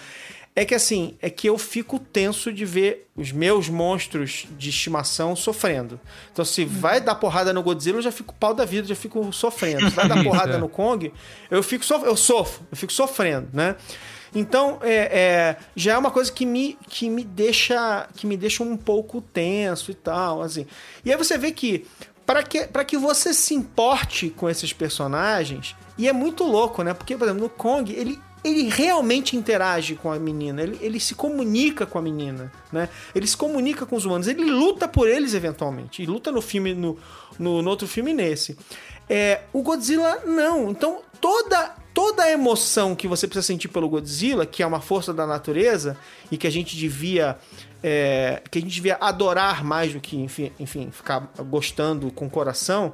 é que assim, é que eu fico tenso de ver os meus monstros de estimação sofrendo. Então, se vai dar porrada no Godzilla, eu já fico pau da vida, já fico sofrendo. Se vai dar porrada é. no Kong, eu fico sof eu sofro, eu fico sofrendo, né? Então, é, é, já é uma coisa que me, que me deixa que me deixa um pouco tenso e tal, assim. E aí você vê que para que para que você se importe com esses personagens, e é muito louco, né? Porque, por exemplo, no Kong, ele ele realmente interage com a menina, ele, ele se comunica com a menina, né? Ele se comunica com os humanos, ele luta por eles eventualmente, e luta no filme, no, no, no outro filme nesse. É, o Godzilla não, então toda toda a emoção que você precisa sentir pelo Godzilla, que é uma força da natureza e que a gente devia é, que a gente devia adorar mais do que enfim, enfim ficar gostando com o coração,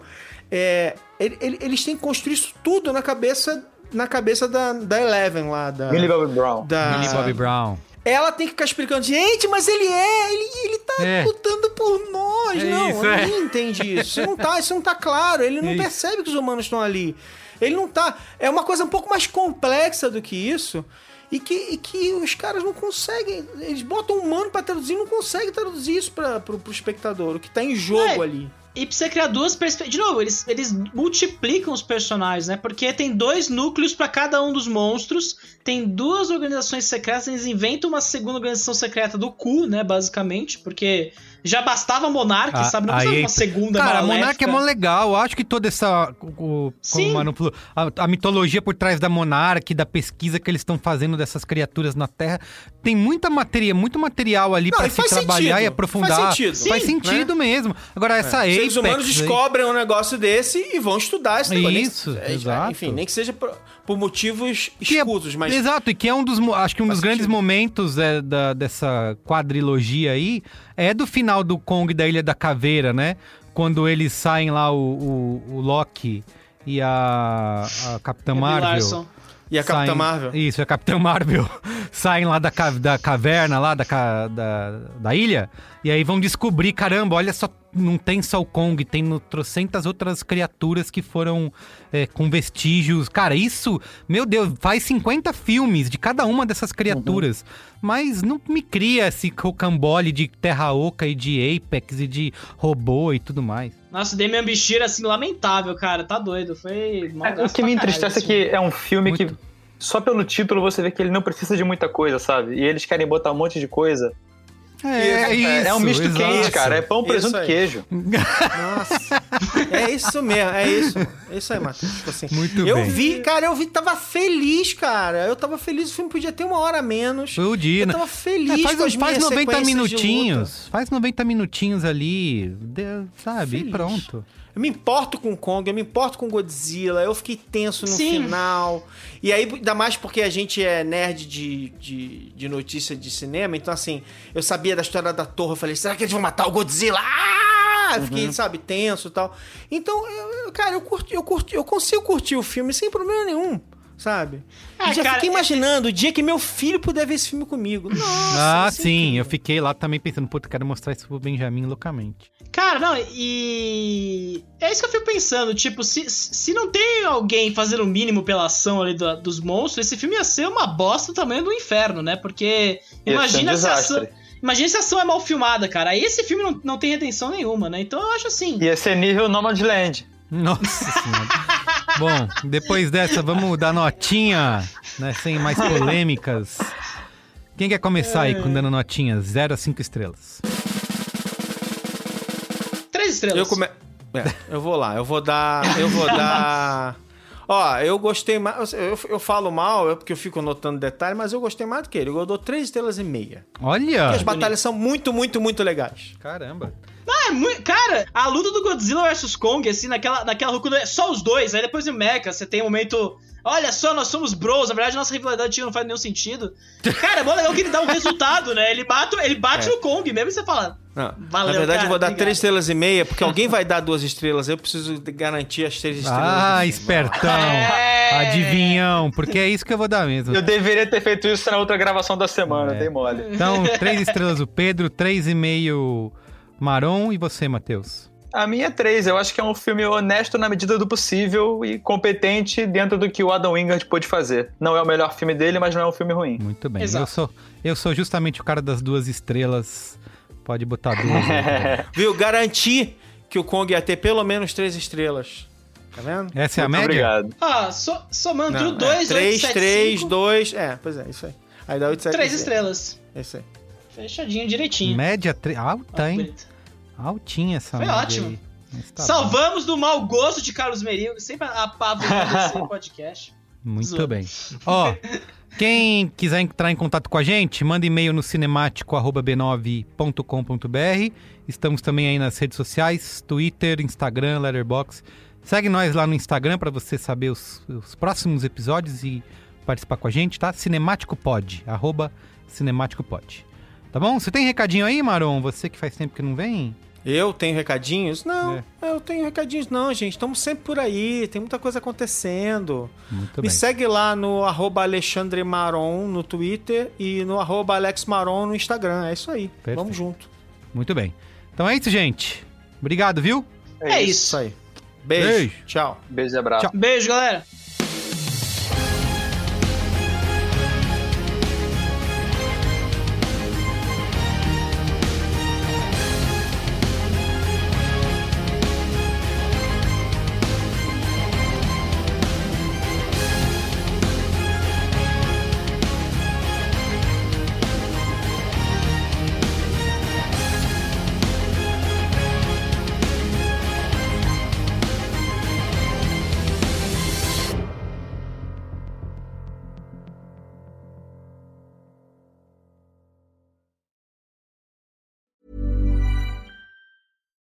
é, ele- ele- eles têm que construir isso tudo na cabeça na cabeça da, da Eleven lá da Millie Bobby Brown. da Millie Bobby Brown. ela tem que ficar explicando, gente, mas ele é, ele, ele tá É. lutando por nós. É não, isso, é. ninguém entende isso. Isso não tá, isso não tá claro. Ele não Isso. percebe que os humanos estão ali. Ele não tá. É uma coisa um pouco mais complexa do que isso. E que, e que os caras não conseguem. Eles botam um humano pra traduzir e não conseguem traduzir isso pra, pro, pro espectador. O que tá em jogo É, ali. E pra você criar duas perspectivas. De novo, eles, eles multiplicam os personagens, né? Porque tem dois núcleos pra cada um dos monstros. Tem duas organizações secretas. Eles inventam uma segunda organização secreta do cu, né? Basicamente. Porque já bastava Monark, Ah, sabe? Não aí- precisava de uma segunda Cara, a maléfica. Monarca é mó legal. Eu acho que toda essa. O, Sim. o Manu falou, a, a mitologia por trás da Monarca, da pesquisa que eles estão fazendo dessas criaturas na Terra, tem muita matéria, muito material ali e se trabalhar sentido. e aprofundar. Faz sentido. Faz Sim, sentido mesmo. Agora, essa Os Apex. seres humanos aí- descobrem um negócio desse e vão estudar esse negócio. Isso, é, exato. Enfim, nem que seja por, por motivos Que é- escusos, mas. Exato, e que é um dos. Acho que um dos grandes sentido. momentos é, da, dessa quadrilogia aí é do final do Kong da Ilha da Caveira, né? Quando eles saem lá, o, o, o Loki e a, a Capitã Marvel. Larson. E a Capitã saem- Marvel. Isso, a Capitã Marvel saem lá da, ca- da caverna, lá da, ca- da, da ilha, e aí vão descobrir, caramba, olha só, não tem só o Kong, tem no- trocentas outras criaturas que foram é, com vestígios. Cara, isso, meu Deus, faz 50 filmes de cada uma dessas criaturas. Mas não me cria esse rocambole de Terra Oca e de Apex e de robô e tudo mais. Nossa, o Damian Bichir, assim, lamentável, cara. Tá doido. Foi. mal É, o que me entristece é esse que é um filme que só pelo título você vê que ele não precisa de muita coisa, sabe? E eles querem botar um monte de coisa. É, E é, é um isso, misto exato. quente, cara. É pão, Isso presunto e queijo. Nossa. É isso mesmo, é isso. É isso aí, Matheus. Tipo assim, Muito eu bem. vi, cara, eu vi, tava feliz, cara. Eu tava feliz, o filme podia ter uma hora a menos. Foi o dia, Eu né? tava feliz É, faz, com faz minhas 90 sequências de luta. minutinhos. Faz 90 minutinhos ali, sabe? E Feliz. pronto. Eu me importo com Kong, eu me importo com Godzilla, eu fiquei tenso no Sim. final. E aí, ainda mais porque a gente é nerd de, de, de notícia de cinema, então assim, eu sabia da história da torre, eu falei, será que eles vão matar o Godzilla? Ah! Eu fiquei, sabe, tenso e tal. Então, eu- cara, eu curti, eu curti, eu consigo curtir o filme sem problema nenhum. Sabe? Ah, já cara, fiquei é- imaginando o dia que meu filho puder ver esse filme comigo. Nossa, ah, sim. incrível. Eu fiquei lá também pensando, puta, eu quero mostrar isso pro Benjamin loucamente. Cara, não, e. É isso que eu fico pensando. Tipo, se, se não tem alguém fazendo o mínimo pela ação ali do- dos monstros, esse filme ia ser uma bosta do tamanho do inferno, né? Porque. Ia Imagina um se a ação. Imagina se a ação é mal filmada, cara. Aí esse filme não, não tem redenção nenhuma, né? Então eu acho assim. Ia ser nível Nomadland. Nossa senhora. Bom, depois dessa, vamos dar notinha, né? Sem mais polêmicas. Quem quer começar aí com dando notinha? 0 a 5 estrelas. Estrelas. Eu, come... é, eu vou lá, eu vou dar. Eu vou dar. Ó, eu gostei mais. Eu, eu falo mal, é porque eu fico notando detalhe, mas eu gostei mais do que ele. Eu dou três estrelas e meia. Olha! Porque as batalhas são muito, muito, muito legais. Caramba. Ah, é muito... Cara, a luta do Godzilla vs Kong, assim, naquela, naquela ruptura, é só os dois. Aí depois no Mecha, você tem um momento. Olha só, nós somos bros. Na verdade, nossa rivalidade não faz nenhum sentido. Cara, é bom legal que ele dá um resultado, né? Ele bate, ele bate É. no Kong mesmo e você fala. Não, Valeu, Na verdade, cara, eu vou dar obrigado. três estrelas e meia, porque alguém vai dar duas estrelas. Eu preciso de garantir as três estrelas. Ah, espertão. É. Adivinhão. Porque é isso que eu vou dar mesmo. Eu deveria ter feito isso na outra gravação da semana, É. dei mole. Então, três estrelas o Pedro, três e meio Maron e você, Matheus. A minha é três. Eu acho que é um filme honesto na medida do possível e competente dentro do que o Adam Wingard pôde fazer. Não é o melhor filme dele, mas não é um filme ruim. Muito bem. Exato. Eu sou, eu sou justamente o cara das duas estrelas. Pode botar duas. aí. Viu? Garanti que o Kong ia ter pelo menos três estrelas. Tá vendo? Essa é a Muito média? obrigado. Ah, so, somando Não, dois, é, oito, três, sete, três, cinco, dois. É, pois é, isso aí. Aí dá 8, 7, Três estrelas. É isso aí. Fechadinho, direitinho. Média tre- alta, Ó, hein? Altinha essa Foi média ótimo. aí. Mas tá bom. Salvamos do mau gosto de Carlos Merigo, sempre apavorando esse podcast. Muito Zoa. bem. Ó, quem quiser entrar em contato com a gente, manda e-mail no cinemático.b9.com.br. Estamos também aí nas redes sociais, Twitter, Instagram, Letterboxd. Segue nós lá no Instagram para você saber os, os próximos episódios e participar com a gente, tá? Cinemático Pod, arroba Cinemático Pod. Tá bom? Você tem recadinho aí, Maron? Você que faz tempo que não vem? Eu tenho recadinhos? Não, É. eu tenho recadinhos não, gente. Estamos sempre por aí, tem muita coisa acontecendo. Muito Me bem. segue lá no arroba Alexandre Maron no Twitter e no arroba Alex Maron no Instagram. É isso aí. Perfeito. Vamos junto. Muito bem. Então é isso, gente. Obrigado, viu? É Isso isso. aí. Beijo. Beijo. Tchau. Beijo e abraço. Tchau. Beijo, galera.